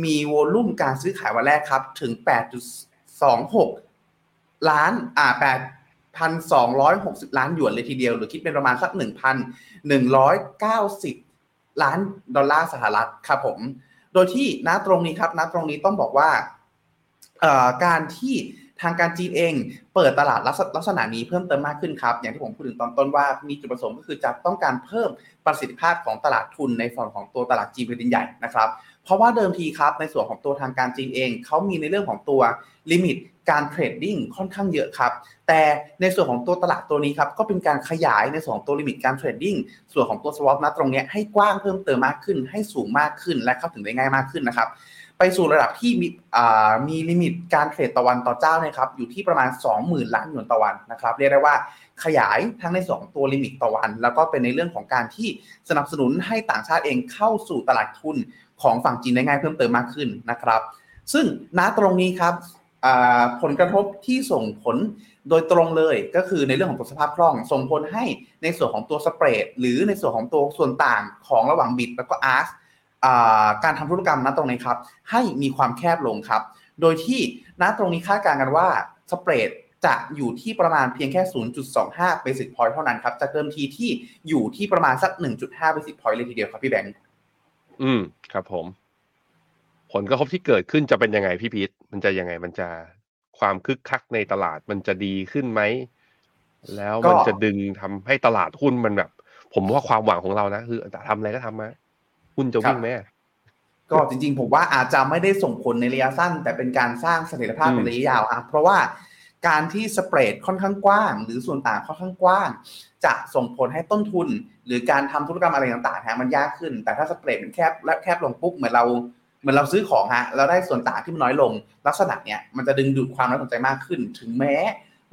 Speaker 2: มีโวลุ่มการซื้อขายวันแรกครับถึง 8.26 ล้านอ่า8,260 ล้านหยวนเลยทีเดียว หรือคิดเป็นประมาณสัก 1,190 ล้านดอลลาร์สหรัฐครับผม โดยที่ณตรงนี้ครับณตรงนี้ต้องบอกว่าการที่ ทางการจีนเอง เปิดตลาดลักษณะนี้เพิ่มเติมมากขึ้นครับ อย่างที่ผมพูดถึงตอนต้นว่ามีจุดประสงค์ก็คือจะต้องการเพิ่มประสิทธิภาพของตลาดทุนในฝั่งของตัวตลาดจีนเป็นใหญ่นะครับ เพราะว่าเดิมทีครับในส่วนของตัวทางการจีนเองเขามีในเรื่องของตัว limit การ trading ค่อนข้างเยอะครับ แต่ในส่วนของตัวตลาดตัวนี้ครับก็เป็นการขยายในส่วนของตัว limit การ trading ส่วนของตัว swap นะตรงนี้ให้กว้างเพิ่มเติมมากขึ้น ให้สูงมากขึ้นและเข้าถึงได้ง่ายมากขึ้นนะครับ ไปสู่ระดับที่มีมี limit การ trade ต่อวันต่อเจ้านะครับอยู่ที่ประมาณ 20,000 ล้านหยวนต่อวันนะครับเรียกได้ว่าขยายทั้งในสองตัว limit ต่อวัน แล้วก็เป็นในเรื่องของการที่สนับสนุนให้ต่างชาติเองเข้าสู่ตลาดทุนของฝั่งจีนได้ง่ายเพิ่มเติมมากขึ้นนะครับ ซึ่งณตรงนี้ครับผลกระทบที่ส่งผลโดยตรงเลยก็คือในเรื่องของตัวสภาพคล่อง ส่งผลให้ในส่วนของตัว spread หรือในส่วนของตัวส่วนต่างของระหว่าง bid แล้วก็ ask การทำธุรกรรมณตรงนี้ครับ ให้มีความแคบลงครับ โดยที่ณตรงนี้คาดการณ์กันว่าสเปรดจะอยู่ที่ประมาณเพียงแค่ 0.25 basic point เท่านั้นครับ จากเดิมทีที่อยู่ที่ประมาณสัก 1.5 basic point เลยทีเดียวครับพี่แบงค์
Speaker 3: อืม ครับผม ผลกระทบที่เกิดขึ้นจะเป็นยังไงพี่พีทมันจะยังไง มันจะความคึกคักในตลาดมันจะดีขึ้นไหม แล้วมันจะดึงทำให้ตลาดหุ้นมันแบบ ผมว่าความหวังของเรานะ คือทำอะไรก็ทำมา หุ้นจะวิ่งไหม
Speaker 2: ก็จริงๆ ผมว่าอาจจะไม่ได้ส่งผลในระยะสั้น แต่เป็นการสร้างเสถียรภาพในระยะยาวครับเพราะว่าการที่สเปรดค่อนข้างกว้าง หรือส่วนต่างค่อนข้างกว้าง จะส่งผลให้ต้นทุน หรือการทำธุรกรรมอะไรต่างๆฮะมันยากขึ้น แต่ถ้าสเปรดมันแคบและแคบลงปุ๊บเหมือนเราเหมือนเราซื้อของฮะเราได้ส่วนต่างที่มันน้อยลง ลักษณะเนี้ยมันจะดึงดูดความน่าสนใจมากขึ้น ถึงแม้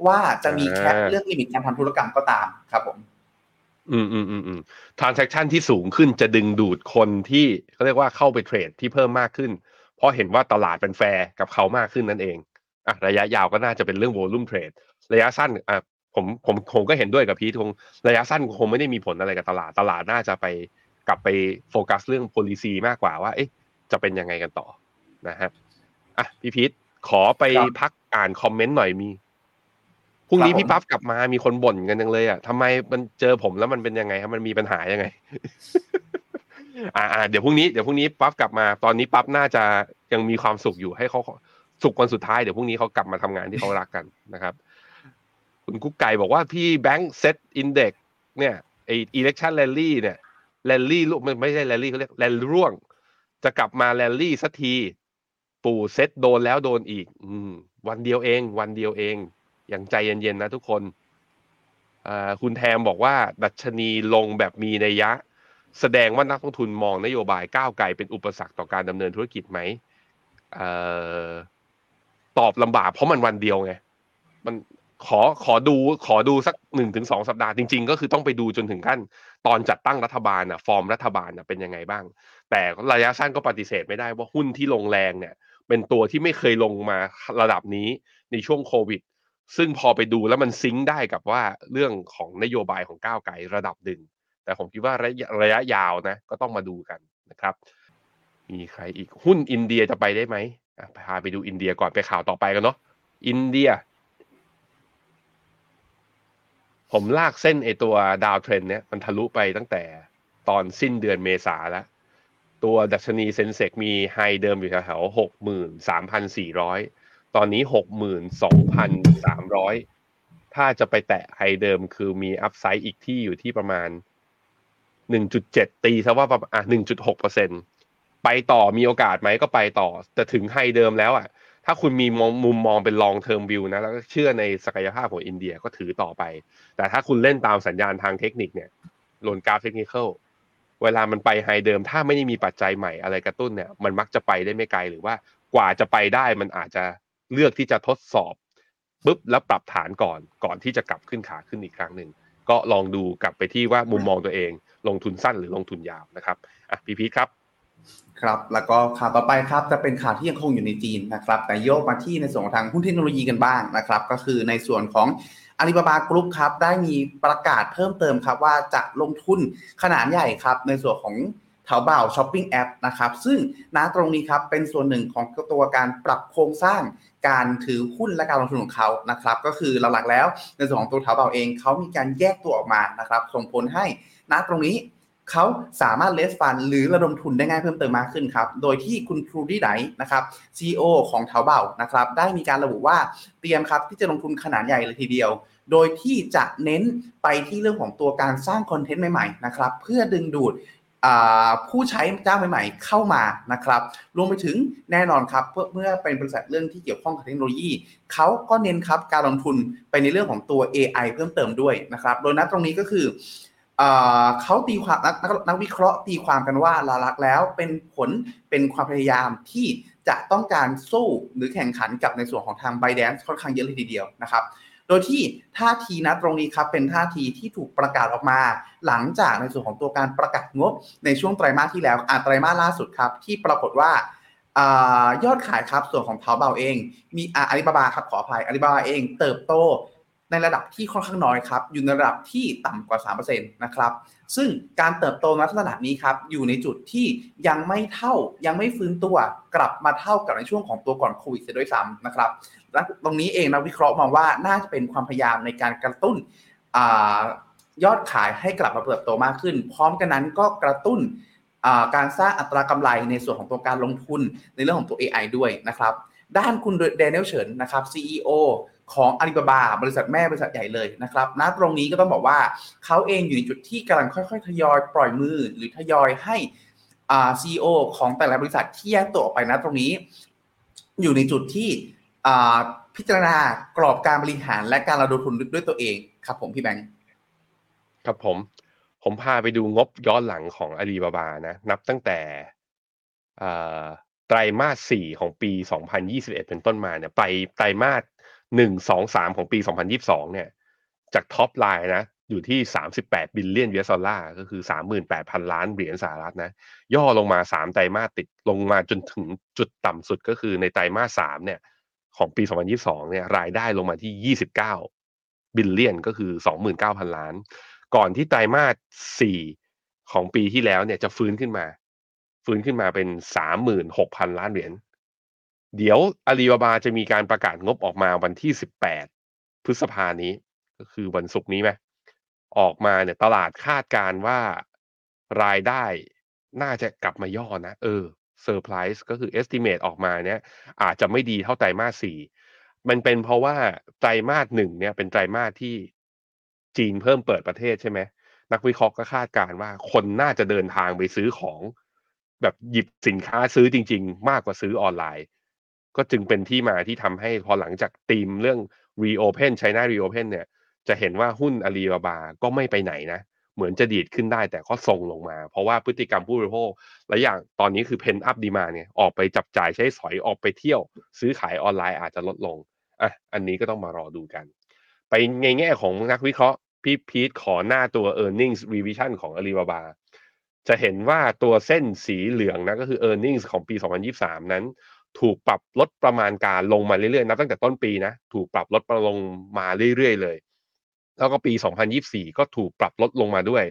Speaker 2: ว่าจะมี cap เรื่อง limit การทำธุรกรรมก็ตามครับผม
Speaker 3: อืมอืมอืมอืมทราน s a c t i o n ที่สูงขึ้นจะดึงดูดคนที่เขาเรียกว่าเข้าไป trade ที่เพิ่มมากขึ้น เพราะเห็นว่าตลาดเป็นแฟร์กับเขามากขึ้นนั่นเองอะระยะยาวก็น่าจะเป็นเรื่อง volume trade ระยะสั้นอะผมผมผมก็เห็นด้วยกับพีทคงระยะสั้นคงไม่ได้มีผลอะไรกับตลาดตลาดน่าจะไปกลับไปโฟกัสเรื่อง policy มากกว่าว่า เอ๊ะ จะเป็นยังไงกันต่อนะฮะอะพี่พีทขอไปพักอ่านคอมเมนต์หน่อยมี พรุ่งนี้พี่ปั๊บกลับมามีคนบ่นกันยังเลยอะทำไมมันเจอผมแล้วมันเป็นยังไงครับมันมีปัญหายังไง อ่าเดี๋ยวพรุ่งนี้เดี๋ยวพรุ่งนี้ปั๊บกลับมา ตอนนี้ปั๊บน่าจะยังมีความสุขอยู่ให้เขาสุขวันสุดท้ายเดี๋ยวพรุ่งนี้เขากลับมาทำงานที่เขารักกันนะครับ คุณกุ๊กไก่บอกว่าพี่แบงค์เซตอินเด็กเนี่ยไออิเล็กชันแรลลี่เนี่ยแรลลี่ลูกไม่ใช่แรลลี่เขาเรียกแรลร่วง จะกลับมาแรลลี่สักที ปู่เซตโดนแล้วโดนอีก อืม วันเดียวเอง วันเดียวเอง อย่างใจเย็นๆนะทุกคนคุณแทมบอกว่า ดัชนีลงแบบมีนัยยะ แสดงว่านักลงทุนมองนโยบายก้าวไกลเป็นอุปสรรคต่อการดำเนินธุรกิจไหมออตอบลำบากเพราะมันวันเดียวไงมันขอขอดูขอดูสักหนึ่งถึงสองสัปดาห์จริง ๆ ก็คือต้องไปดูจนถึงขั้น ตอนจัดตั้งรัฐบาลนะฟอร์มรัฐบาลนะเป็นยังไงบ้าง แต่ระยะสั้นก็ปฏิเสธไม่ได้ว่าหุ้นที่ลงแรงเนี่ย เป็นตัวที่ไม่เคยลงมาระดับนี้ในช่วงโควิด ซึ่งพอไปดูแล้วมันซิงค์ได้กับว่าเรื่องของนโยบายของก้าวไกลระดับหนึ่งแต่ผมคิดว่าระยะระยะยาวนะ ก็ต้องมาดูกันนะครับ มีใครอีกหุ้นอินเดียจะไปได้ไหมพาไปดูอินเดียก่อนไปข่าวต่อไปกันเนาะอินเดีย ผมลากเส้นไอ้ตัว downtrend เนี่ยมันทะลุไปตั้งแต่ตอนสิ้นเดือนเมษาแล้ว ตัวดัชนี Sensex มี high เดิมอยู่แถวหกหมื่นสามพันสี่ร้อย ตอนนี้หกหมื่นสองพันสามร้อยถ้าจะไปแตะ high เดิมคือมี upside อีกที่อยู่ที่ประมาณหนึ่งจุดเจ็ดตีซะว่าประมาณหนึ่งจุดหกเปอร์เซ็นไปต่อมีโอกาสไหมก็ไปต่อ แต่ถึงไฮเดิมแล้วอะ ถ้าคุณมีมุมมองเป็น long term view นะแล้วก็เชื่อในศักยภาพของอินเดียก็ถือต่อไป แต่ถ้าคุณเล่นตามสัญญาณทางเทคนิคเนี่ยโลนกราฟเทคนิคเวลามันไปไฮเดิม ถ้าไม่ได้มีปัจจัยใหม่อะไรกระตุ้นเนี่ย มันมักจะไปได้ไม่ไกลหรือว่ากว่าจะไปได้มันอาจจะ เลือกที่จะทดสอบปุ๊บแล้วปรับฐานก่อนก่อนที่จะกลับขึ้นขาขึ้นอีกครั้งหนึ่งก็ลองดูกลับไปที่ว่ามุมมองตัวเอง ลงทุนสั้นหรือลงทุนยาวนะครับอะพี่พีครับ
Speaker 2: ครับ แล้วก็ข่าวต่อไปครับจะเป็นข่าวที่ยังคงอยู่ในจีนนะครับ แต่โยกมาที่ในส่วนของทางหุ้นเทคโนโลยีกันบ้างนะครับ ก็คือในส่วนของอาลีบาบากรุ๊ปครับได้มีประกาศเพิ่มเติมครับว่าจะลงทุนขนาดใหญ่ครับในส่วนของ ถาเบ่าช้อปปิ้งแอปนะครับซึ่งณตรงนี้ครับเป็นส่วนหนึ่งของตัวการปรับโครงสร้างการถือหุ้นและการลงทุนของเขานะครับก็คือหลักๆแล้วในส่วนของตัวเถาเบ่าเองเขามีการแยกตัวออกมานะครับส่งผลให้ณตรงนี้เขาสามารถเลสฟันหรือระดมทุนได้ง่ายเพิ่มเติมมากขึ้นครับ โดยที่คุณครูดี้ไดนะครับ CEO ของเถาเบ่านะครับ ได้มีการระบุว่าเตรียมครับที่จะลงทุนขนาดใหญ่เลยทีเดียว โดยที่จะเน้นไปที่เรื่องของตัวการสร้างคอนเทนต์ใหม่ๆนะครับ เพื่อดึงดูด ผู้ใช้เจ้าใหม่ ๆ เข้ามานะครับรวมไปถึงแน่นอนครับเมื่อเป็นบริษัทเรื่องที่เกี่ยวข้องกับเทคโนโลยีเขาก็เน้นครับการลงทุนไปในเรื่องของตัว AI เพิ่มเติมด้วยนะครับ โดยนัดตรงนี้ก็คือเขาตีความนักนักวิเคราะห์ตีความกันว่าลาลักแล้วเป็นผลเป็นความพยายามที่จะต้องการสู้หรือแข่งขันกับในส่วนของทาง b บแดนค่อนข้างเยอะเลยทีเดียวนะครับ โดยที่ท่าทีนะตรงนี้ครับเป็นท่าทีที่ถูกประกาศออกมา หลังจากในส่วนของตัวการประกาศงบในช่วงไตรมาสที่แล้วอ่าไตรมาสล่าสุดครับ ที่ปรากฏว่ายอดขายครับส่วนของเทาเบาเอง มีอาลีบาบาครับขออภัยอาลีบาบาเองเติบโตในระดับที่ค่อนข้างน้อยครับอยู่ในระดับที่ต่ำกว่า 3%นะครับซึ่งการเติบโตในลักษณะนี้ครับอยู่ในจุดที่ยังไม่เท่ายังไม่ฟื้นตัวกลับมาเท่ากับในช่วงของตัวก่อนโควิดเสียด้วยซ้ำนะครับ ตรงนี้เองนักวิเคราะห์มองว่าน่าจะเป็นความพยายามในการกระตุ้นยอดขายให้กลับมาเติบโตมากขึ้น พร้อมกันนั้นก็กระตุ้นการสร้างอัตรากำไรในส่วนของตัวการลงทุนในเรื่องของตัว AI ด้วยนะครับ ด้านคุณเดนเนลเฉินนะครับ CEO ของอาลีบาบาบริษัทแม่บริษัทใหญ่เลยนะครับณตรงนี้ก็ต้องบอกว่าเขาเองอยู่ในจุดที่กำลังค่อยๆ ทยอยปล่อยมือหรือทยอยให้อ่าซีอของแต่ละบริษัทที่แยกตัวออกไปนะตรงนี้ อยู่ในจุดที่ พิจารณากรอบการบริหารและการระดมทุนด้วยตัวเองครับ ผมพี่แบงค์
Speaker 3: ครับผม ผมพาไปดูงบย้อนหลังของอาลีบาบานะ นับตั้งแต่ไตรมาสสี่ของปี 2021 เป็นต้นมาเนี่ยไปไตรมาสหนึ่งสองสามของปีสองพันยิบสองเนี่ย จาก top line นะอยู่ที่สามสิบแปด billion US dollar ก็คือสามหมื่นแปดพันล้านเหรียญสหรัฐนะ ย่อลงมาสามไตรมาสติดลงมาจนถึงจุดต่ำสุดก็คือในไตรมาสสามเนี่ย ของปีสองพันยิบสองเนี่ยรายได้ลงมาที่ยี่สิบเก้าbillion ก็คือสองหมื่นเก้าพันล้าน ก่อนที่ไตรมาสสี่ของปีที่แล้วเนี่ยจะฟื้นขึ้นมา ฟื้นขึ้นมาเป็นสามหมื่นหกพันล้านเหรียญ เดี๋ยวอาลีบาบาจะมีการประกาศงบออกมาวันที่สิบแปดพฤษภานี้ ก็คือวันศุกร์นี้ไหมออกมาเนี่ยตลาดคาดการว่า รายได้น่าจะกลับมาย่อนะ เออ เซอร์ไพรส์ก็คือ estimate ออกมาเนี่ยอาจจะไม่ดีเท่าไตรมาสสี่มันเป็นเพราะว่าไตรมาสหนึ่งเนี่ยเป็นไตรมาสที่จีนเพิ่มเปิดประเทศใช่ไหมนักวิเคราะห์ก็คาดการว่าคนน่าจะเดินทางไปซื้อของ แบบหยิบสินค้าซื้อจริง ๆ มากกว่าซื้อออนไลน์ ก็จึงเป็นที่มาที่ทำให้พอหลังจากตีมเรื่อง reopen China reopen เนี่ย จะเห็นว่าหุ้นอาลีบาบาก็ไม่ไปไหนนะ เหมือนจะดีดขึ้นได้แต่ก็ทรงลงมา เพราะว่าพฤติกรรมผู้บริโภคและอย่างตอนนี้คือเพนอัพดีมาเนี่ยออกไปจับจ่ายใช้สอยออกไปเที่ยว ซื้อขายออนไลน์อาจจะลดลงอะอันนี้ก็ต้องมารอดูกัน ไปในแง่ของนักวิเคราะห์พี่พีทขอหน้าตัว e a r n i n g s revision ของ Alibaba จะเห็นว่าตัวเส้นสีเหลืองนะก็คือ e a r n i n g s ของปี 2023 นั้น ถูกปรับลดประมาณการลงมาเรื่อยๆนับตั้งแต่ต้นปีนะ ถูกปรับลดลงมาเรื่อยๆเลย แล้วก็ปี 2024 ก็ถูกปรับลดลงมาด้วย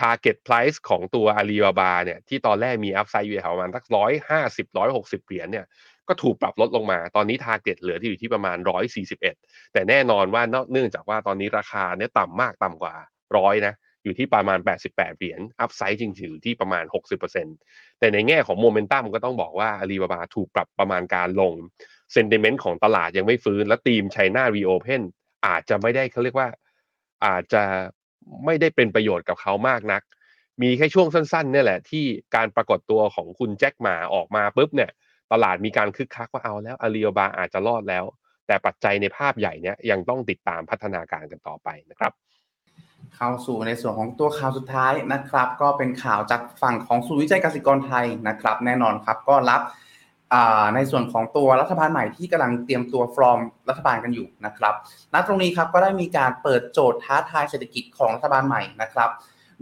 Speaker 3: Target Price ของตัว Alibaba เนี่ยที่ตอนแรกมี Upside อยู่แถวประมาณสักร้อยห้าสิบร้อยหกสิบเหรียญเนี่ยก็ถูกปรับลดลงมา ตอนนี้ Target เหลือที่อยู่ที่ประมาณร้อยสี่สิบเอ็ดแต่แน่นอนว่าเนื่องจากว่าตอนนี้ราคาเนี่ยต่ำมากต่ำกว่าร้อยนะอยู่ที่ประมาณ 88 เหรียญ upside จริงๆอยู่ที่ประมาณ 60%แต่ในแง่ของโมเมนตัมก็ต้องบอกว่าอาลีบาบาถูกปรับประมาณการลง sentiment ของตลาดยังไม่ฟื้น และ theme China reopenอาจจะไม่ได้เขาเรียกว่า อาจจะไม่ได้เป็นประโยชน์กับเขามากนัก มีแค่ช่วงสั้นๆนี่แหละ ที่การปรากฏตัวของคุณแจ็คหมาออกมาปุ๊บเนี่ย ตลาดมีการคึกคักว่าเอาแล้วอาลีบาบาอาจจะรอดแล้ว แต่ปัจจัยในภาพใหญ่เนี้ยยังต้องติดตามพัฒนาการกันต่อไปนะครับ
Speaker 2: เข้าสู่ในส่วนของตัวข่าวสุดท้ายนะครับ ก็เป็นข่าวจากฝั่งของศูนย์วิจัยกสิกรไทยนะครับ แน่นอนครับก็รับ ในส่วนของตัวรัฐบาลใหม่ที่กำลังเตรียมตัวฟอร์มรัฐบาลกันอยู่นะครับณตรงนี้ครับก็ได้มีการเปิดโจทย์ท้าทายเศรษฐกิจของรัฐบาลใหม่นะครับ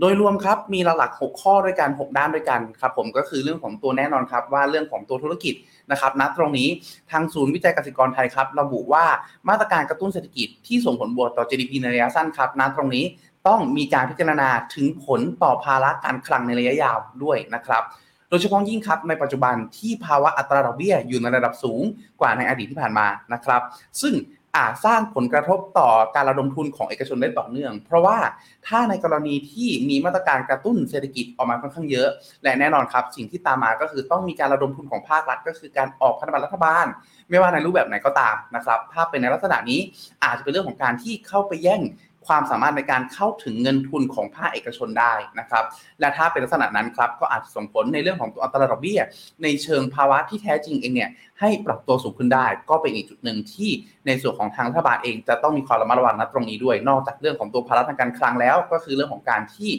Speaker 2: โดยรวมครับมีหลักๆ6ข้อด้วยกัน 6 ด้านด้วยกันครับผมก็คือเรื่องของตัวแน่นอนครับว่าเรื่องของตัวธุรกิจนะครับณตรงนี้ทางศูนย์วิจัยเกษตรกรไทยครับระบุว่ามาตรการกระตุ้นเศรษฐกิจที่ส่งผลบวกต่อ GDP ในระยะสั้นครับณตรงนี้ต้องมีการพิจารณาถึงผลต่อภาระการคลังในระยะยาวด้วยนะครับโดยเฉพาะยิ่งครับในปัจจุบันที่ภาวะอัตราดอกเบี้ยอยู่ในระดับสูงกว่าในอดีตที่ผ่านมานะครับ ซึ่งอาจสร้างผลกระทบต่อการระดมทุนของเอกชนได้ต่อเนื่อง เพราะว่าถ้าในกรณีที่มีมาตรการกระตุ้นเศรษฐกิจออกมาค่อนข้างเยอะ และแน่นอนครับสิ่งที่ตามมาก็คือต้องมีการระดมทุนของภาครัฐ ก็คือการออกพันธบัตรรัฐบาล ไม่ว่าในรูปแบบไหนก็ตามนะครับ ถ้าเป็นในลักษณะนี้อาจจะเป็นเรื่องของการที่เข้าไปแย่ง ความสามารถในการเข้าถึงเงินทุนของภาคเอกชนได้นะครับ และถ้าเป็นลักษณะนั้นครับก็อาจส่งผลในเรื่องของตัวอัตราดอกเบี้ย ในเชิงภาวะที่แท้จริงเองเนี่ยให้ปรับตัวสูงขึ้นได้ ก็เป็นอีกจุดหนึ่งที่ในส่วนของทางรัฐบาลเองจะต้องมีความระมัดระวังณตรงนี้ด้วย นอกจากเรื่องของตัวภาระทางการคลังแล้ว ก็คือเรื่องของการที่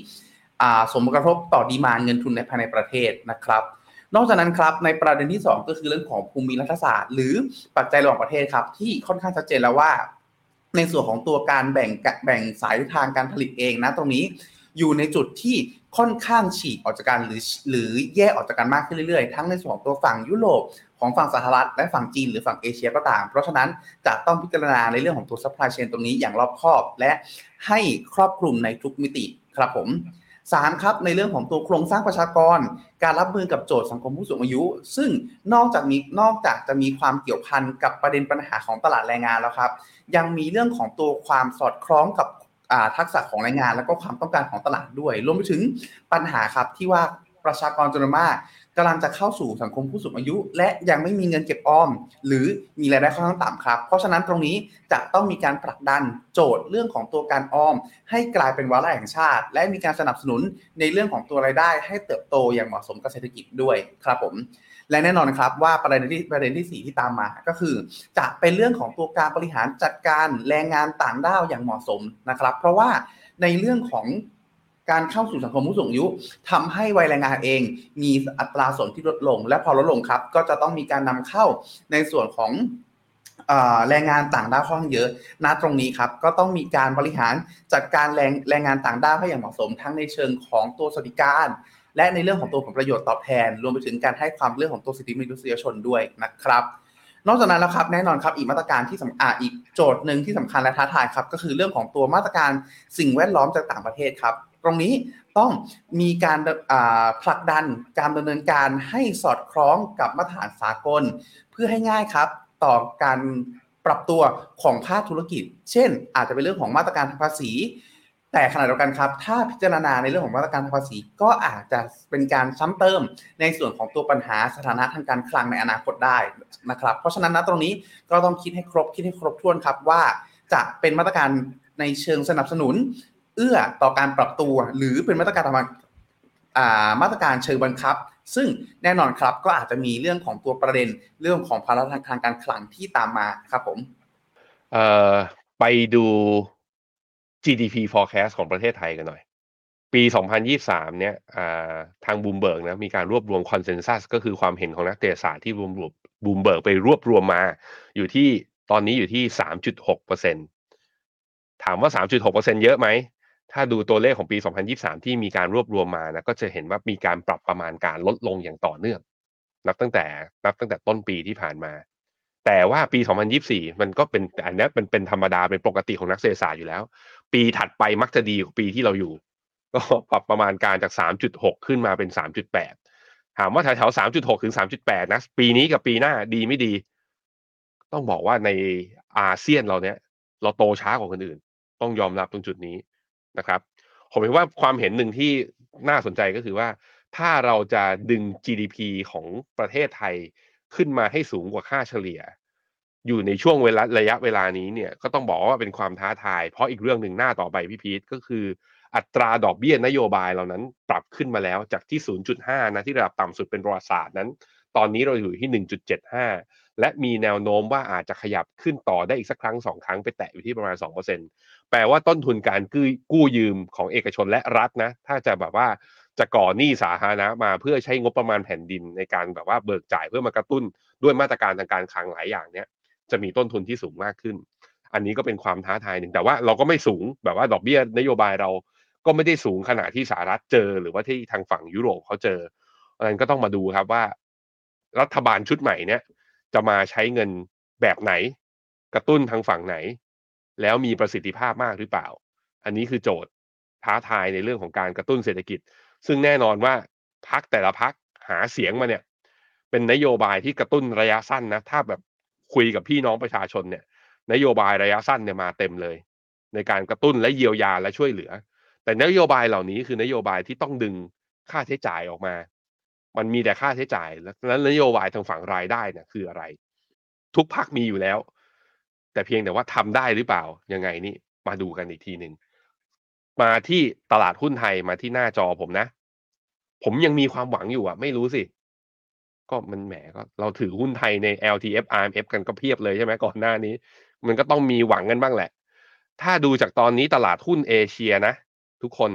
Speaker 2: สมผลกระทบต่อดีมาเงินทุนในภายในประเทศนะครับนอกจากนั้นครับในประเด็นที่ 2 ก็คือเรื่องของภูมิรัฐศาสตร์ หรือปัจจัยระหว่างประเทศครับที่ค่อนข้างชัดเจนแล้วว่า ในส่วนของตัวการแบ่งแบ่งสายทางการผลิตเองนะตรงนี้อยู่ในจุดที่ค่อนข้างฉีกออกจากกันหรือหรือแยกออกจากกันมากขึ้นเรื่อยๆ ทั้งในส่วนของตัวฝั่งยุโรปของฝั่งสหรัฐและฝั่งจีนหรือฝั่งเอเชียก็ตาม เพราะฉะนั้นจะต้องพิจารณาในเรื่องของตัว supply chain ตรงนี้อย่างรอบคอบ และให้ครอบคลุมในทุกมิติครับผม สามครับในเรื่องของตัวโครงสร้างประชากร การรับมือกับโจทย์สังคมผู้สูงอายุ ซึ่งนอกจากมีนอกจากจะมีความเกี่ยวพันกับประเด็นปัญหาของตลาดแรงงานแล้วครับ ยังมีเรื่องของตัวความสอดคล้องกับทักษะของแรงงาน แล้วก็ความต้องการของตลาดด้วย รวมไปถึงปัญหาครับที่ว่าประชากรจำนวนมาก กำลังจะเข้าสู่สังคมผู้สูงอายุ และยังไม่มีเงินเก็บออม หรือมีรายได้ค่อนข้างต่ำครับ เพราะฉะนั้นตรงนี้จะต้องมีการผลักดันโจทย์เรื่องของตัวการออม ให้กลายเป็นวาระแห่งชาติ และมีการสนับสนุนในเรื่องของตัวรายได้ ให้เติบโตอย่างเหมาะสมกับเศรษฐกิจด้วยครับผมและแน่นอนครับว่าประเด็นที่ประเด็นที่4ที่ตามมาก็คือ จะเป็นเรื่องของตัวการบริหารจัดการแรงงานต่างด้าวอย่างเหมาะสมนะครับ เพราะว่าในเรื่องของ การเข้าสู่สังคมผู้สูงอายุทำให้วัยแรงงานเอง มีอัตราส่วนที่ลดลง และพอลดลงครับ ก็จะต้องมีการนำเข้าในส่วนของแรงงานต่างด้าวค่อนข้างเยอะณตรงนี้ครับ ก็ต้องมีการบริหารจัดการแรงแรงงานต่างด้าวให้อย่างเหมาะสม ทั้งในเชิงของตัวสวัสดิการ และในเรื่องของตัวผลประโยชน์ตอบแทน รวมไปถึงการให้ความเรื่องของตัวสิทธิมนุษยชนด้วยนะครับนอกจากนั้นแล้วครับแน่นอนครับอีกมาตรการที่สำคัญอีกโจทย์หนึ่งที่สำคัญและท้าทายครับก็คือเรื่องของตัวมาตรการสิ่งแวดล้อมจากต่างประเทศครับ ตรงนี้ต้องมีการผลักดันการดำเนินการให้สอดคล้องกับมาตรฐานสากล เพื่อให้ง่ายครับต่อการปรับตัวของภาคธุรกิจ เช่น อาจจะเป็นเรื่องของมาตรการทางภาษี แต่ขณะเดียวกันครับ ถ้าพิจารณาในเรื่องของมาตรการทางภาษี ก็อาจจะเป็นการซ้ำเติมในส่วนของตัวปัญหาสถานะทางการคลังในอนาคตได้นะครับ เพราะฉะนั้นนะตรงนี้ก็ต้องคิดให้ครบคิดให้ครบถ้วนครับว่าจะเป็นมาตรการในเชิงสนับสนุน เอื้อต่อการปรับตัว หรือเป็นมาตรการทำมาตรการเชิงบังคับ ซึ่งแน่นอนครับก็อาจจะมีเรื่องของตัวประเด็นเรื่องของภาระทางการคลังที่ตามมาครับผม
Speaker 3: ไปดู GDP forecast ของประเทศไทยกันหน่อย ปี 2023 เนี่ยทางบูมเบิร์กนะมีการรวบรวม consensus ก็คือความเห็นของนักเศรษฐศาสตร์ที่รวมรวมบูมเบิร์กไปรวบรวมมา อยู่ที่ตอนนี้อยู่ที่ 3.6%ถามว่า 3.6%เยอะไหม ถ้าดูตัวเลขของปี 2023 ที่มีการรวบรวมมานะก็จะเห็นว่ามีการปรับประมาณการลดลงอย่างต่อเนื่อง นับตั้งแต่นับตั้งแต่ต้นปีที่ผ่านมา แต่ว่าปี 2024 มันก็เป็นอันนี้เป็นเป็นธรรมดาเป็นปกติของนักเศรษฐศาสตร์อยู่แล้ว ปีถัดไปมักจะดีกว่าปีที่เราอยู่ ก็ปรับประมาณการจาก 3.6 ขึ้นมาเป็น 3.8 ถามว่าแถวๆ 3.6 ถึง 3.8 นะ ปีนี้กับปีหน้าดีไม่ดี ต้องบอกว่าในอาเซียนเราเนี้ยเราโตช้ากว่าคนอื่น ต้องยอมรับตรงจุดนี้ นะครับ ผมเห็นว่าความเห็นหนึ่งที่น่าสนใจก็คือว่า ถ้าเราจะดึง GDP ของประเทศไทยขึ้นมาให้สูงกว่าค่าเฉลี่ย อยู่ในช่วงเวลาระยะเวลานี้เนี่ยก็ต้องบอกว่าเป็นความท้าทาย เพราะอีกเรื่องหนึ่งหน้าต่อไปพี่พีทก็คือ อัตราดอกเบี้ยนโยบายเหล่านั้นปรับขึ้นมาแล้วจากที่ 0.5 นะที่ระดับต่ำสุดเป็นประวัติศาสตร์นั้น ตอนนี้เราอยู่ที่ 1.75 และมีแนวโน้มว่าอาจจะขยับขึ้นต่อได้อีกสักครั้งสองครั้งไปแตะอยู่ที่ประมาณ 2% แปลว่าต้นทุนการกู้กู้ยืมของเอกชนและรัฐนะ ถ้าจะแบบว่าจะก่อหนี้สาธารณะมาเพื่อใช้งบประมาณแผ่นดินในการแบบว่าเบิกจ่ายเพื่อมากระตุ้นด้วยมาตรการทางการคลังหลายอย่างเนี้ยจะมีต้นทุนที่สูงมากขึ้น อันนี้ก็เป็นความท้าทายหนึ่งแต่ว่าเราก็ไม่สูงแบบว่าดอกเบี้ยนโยบายเราก็ไม่ได้สูงขนาดที่สหรัฐเจอ หรือว่าที่ทางฝั่งยุโรปเขาเจออันนั้นก็ต้องมาดูครับว่า รัฐบาลชุดใหม่เนี่ยจะมาใช้เงินแบบไหน กระตุ้นทางฝั่งไหน แล้วมีประสิทธิภาพมากหรือเปล่า อันนี้คือโจทย์ท้าทายในเรื่องของการกระตุ้นเศรษฐกิจ ซึ่งแน่นอนว่าพักแต่ละพักหาเสียงมาเนี่ย เป็นนโยบายที่กระตุ้นระยะสั้นนะ ถ้าแบบคุยกับพี่น้องประชาชนเนี่ย นโยบายระยะสั้นเนี่ยมาเต็มเลย ในการกระตุ้นและเยียวยาและช่วยเหลือ แต่นโยบายเหล่านี้คือนโยบายที่ต้องดึงค่าใช้จ่ายออกมา มันมีแต่ค่าใช้จ่าย แล้วนโยบายทางฝั่งรายได้เนี่ยคืออะไร ทุกพักมีอยู่แล้ว แต่เพียงแต่ว่าทำได้หรือเปล่ายังไงนี่มาดูกันอีกทีหนึ่งมาที่ตลาดหุ้นไทยมาที่หน้าจอผมนะ ผมยังมีความหวังอยู่อะ ไม่รู้สิ ก็มันแหมก็เราถือหุ้นไทยใน LTF RMF กันก็เพียบเลยใช่ไหมก่อนหน้านี้ มันก็ต้องมีหวังกันบ้างแหละ ถ้าดูจากตอนนี้ตลาดหุ้นเอเชียนะ ทุกคน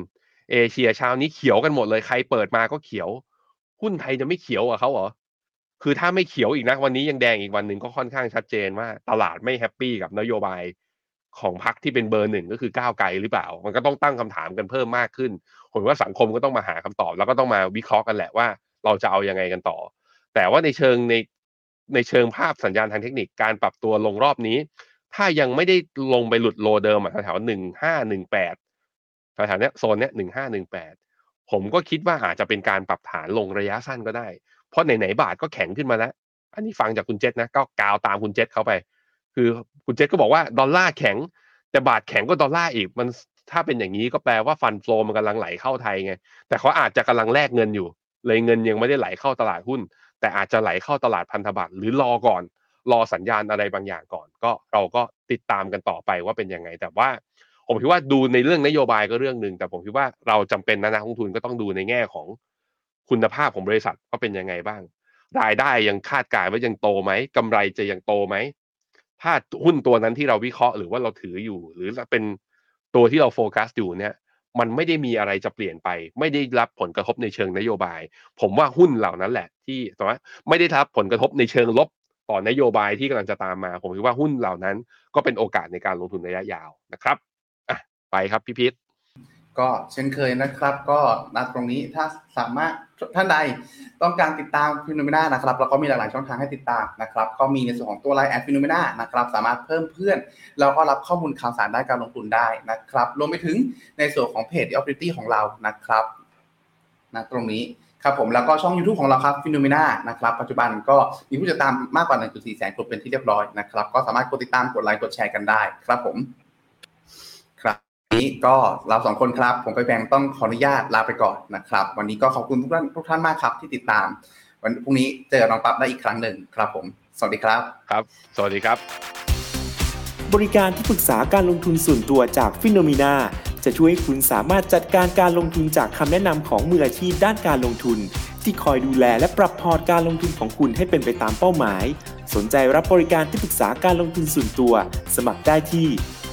Speaker 3: เอเชียเช้านี้เขียวกันหมดเลยใครเปิดมาก็เขียว หุ้นไทยจะไม่เขียวอะเขาเหรอ คือถ้าไม่เขียวอีกนะวันนี้ยังแดงอีกวันหนึ่งก็ค่อนข้างชัดเจนว่าตลาดไม่ happy กับนโยบายของพรรคที่เป็นเบอร์หนึ่งก็คือก้าวไกลหรือเปล่า มันก็ต้องตั้งคำถามกันเพิ่มมากขึ้นผมว่าสังคมก็ต้องมาหาคำตอบ แล้วก็ต้องมาวิเคราะห์กันแหละว่า เราจะเอายังไงกันต่อ แต่ว่าในเชิงในในเชิงภาพสัญญาณทางเทคนิคการปรับตัวลงรอบนี้ ถ้ายังไม่ได้ลงไปหลุดโลเดิมแถวหนึ่งห้าหนึ่งแปดแถวเนี้ยโซนเนี้ยหนึ่งห้าหนึ่งแปดผมก็คิดว่าอาจจะเป็นการปรับฐานลงระยะสั้นก็ได้ เพราะไหนๆบาทก็แข็งขึ้นมาแล้ว อันนี้ฟังจากคุณเจษนะก็กาวตามคุณเจษเข้าไป คือคุณเจษก็บอกว่าดอลลาร์แข็ง แต่บาทแข็งก็ดอลลาร์อีกมันถ้าเป็นอย่างนี้ก็แปลว่าฟันโฟลมันกำลังไหลเข้าไทยไงแต่เขาอาจจะกำลังแลกเงินอยู่ เลยเงินยังไม่ได้ไหลเข้าตลาดหุ้น แต่อาจจะไหลเข้าตลาดพันธบัตรหรือรอก่อน รอสัญญาณอะไรบางอย่างก่อน ก็เราก็ติดตามกันต่อไปว่าเป็นยังไง แต่ว่าผมคิดว่าดูในเรื่องนโยบายก็เรื่องหนึ่งแต่ผมคิดว่าเราจำเป็นนะนักลงทุนก็ต้องดูในแง่ของ คุณภาพของบริษัทว่าเป็นยังไงบ้าง รายได้ยังคาดการณ์ว่ายังโตไหมกำไรจะยังโตไหมถ้าหุ้นตัวนั้นที่เราวิเคราะห์หรือว่าเราถืออยู่ หรือเป็นตัวที่เราโฟกัสอยู่เนี่ย มันไม่ได้มีอะไรจะเปลี่ยนไป ไม่ได้รับผลกระทบในเชิงนโยบาย ผมว่าหุ้นเหล่านั้นแหละ ที่แต่ว่าไม่ได้รับผลกระทบในเชิงลบต่อนโยบายที่กำลังจะตามมา ผมคิดว่าหุ้นเหล่านั้น ก็เป็นโอกาสในการลงทุนระยะยาวนะครับอะไปครับพี่พิษ
Speaker 2: ก็เช่นเคยนะครับ ก็นัดตรงนี้ถ้าสามารถท่านใดต้องการติดตาม FINNOMENA นะครับเราก็มีหลากหลายช่องทางให้ติดตามนะครับ ก็มีในส่วนของตัว LINE@ FINNOMENA นะครับ สามารถเพิ่มเพื่อน แล้วก็รับข้อมูลข่าวสารด้านการลงทุนได้นะครับรวมไปถึงในส่วนของเพจ The Opportunity ของเรานะครับนะตรงนี้ครับผมแล้วก็ช่อง YouTube ของเราครับ FINNOMENA นะครับ ปัจจุบันก็มีผู้ติดตามมากกว่า 1.4 แสนคนเป็นที่เรียบร้อยนะครับ ก็สามารถกดติดตามกดไลค์กดแชร์กันได้ครับผม นี้ก็เราสองคนครับ ผมกับแบงต้องขออนุญาตลาไปก่อนนะครับ วันนี้ก็ขอบคุณทุกท่านทุกท่านมากครับที่ติดตาม วันพรุ่งนี้เจอน้องปั๊บได้อีกครั้งหนึ่งครับผมสวัสดีครับ
Speaker 3: ครับ สวัสดีครับ
Speaker 4: บริการที่ปรึกษาการลงทุนส่วนตัวจากฟิโนมีนาจะช่วยให้คุณสามารถจัดการการลงทุนจากคำแนะนำของมืออาชีพด้านการลงทุน ที่คอยดูแลและปรับพอร์ตการลงทุนของคุณให้เป็นไปตามเป้าหมาย สนใจรับบริการที่ปรึกษาการลงทุนส่วนตัว สมัครได้ที่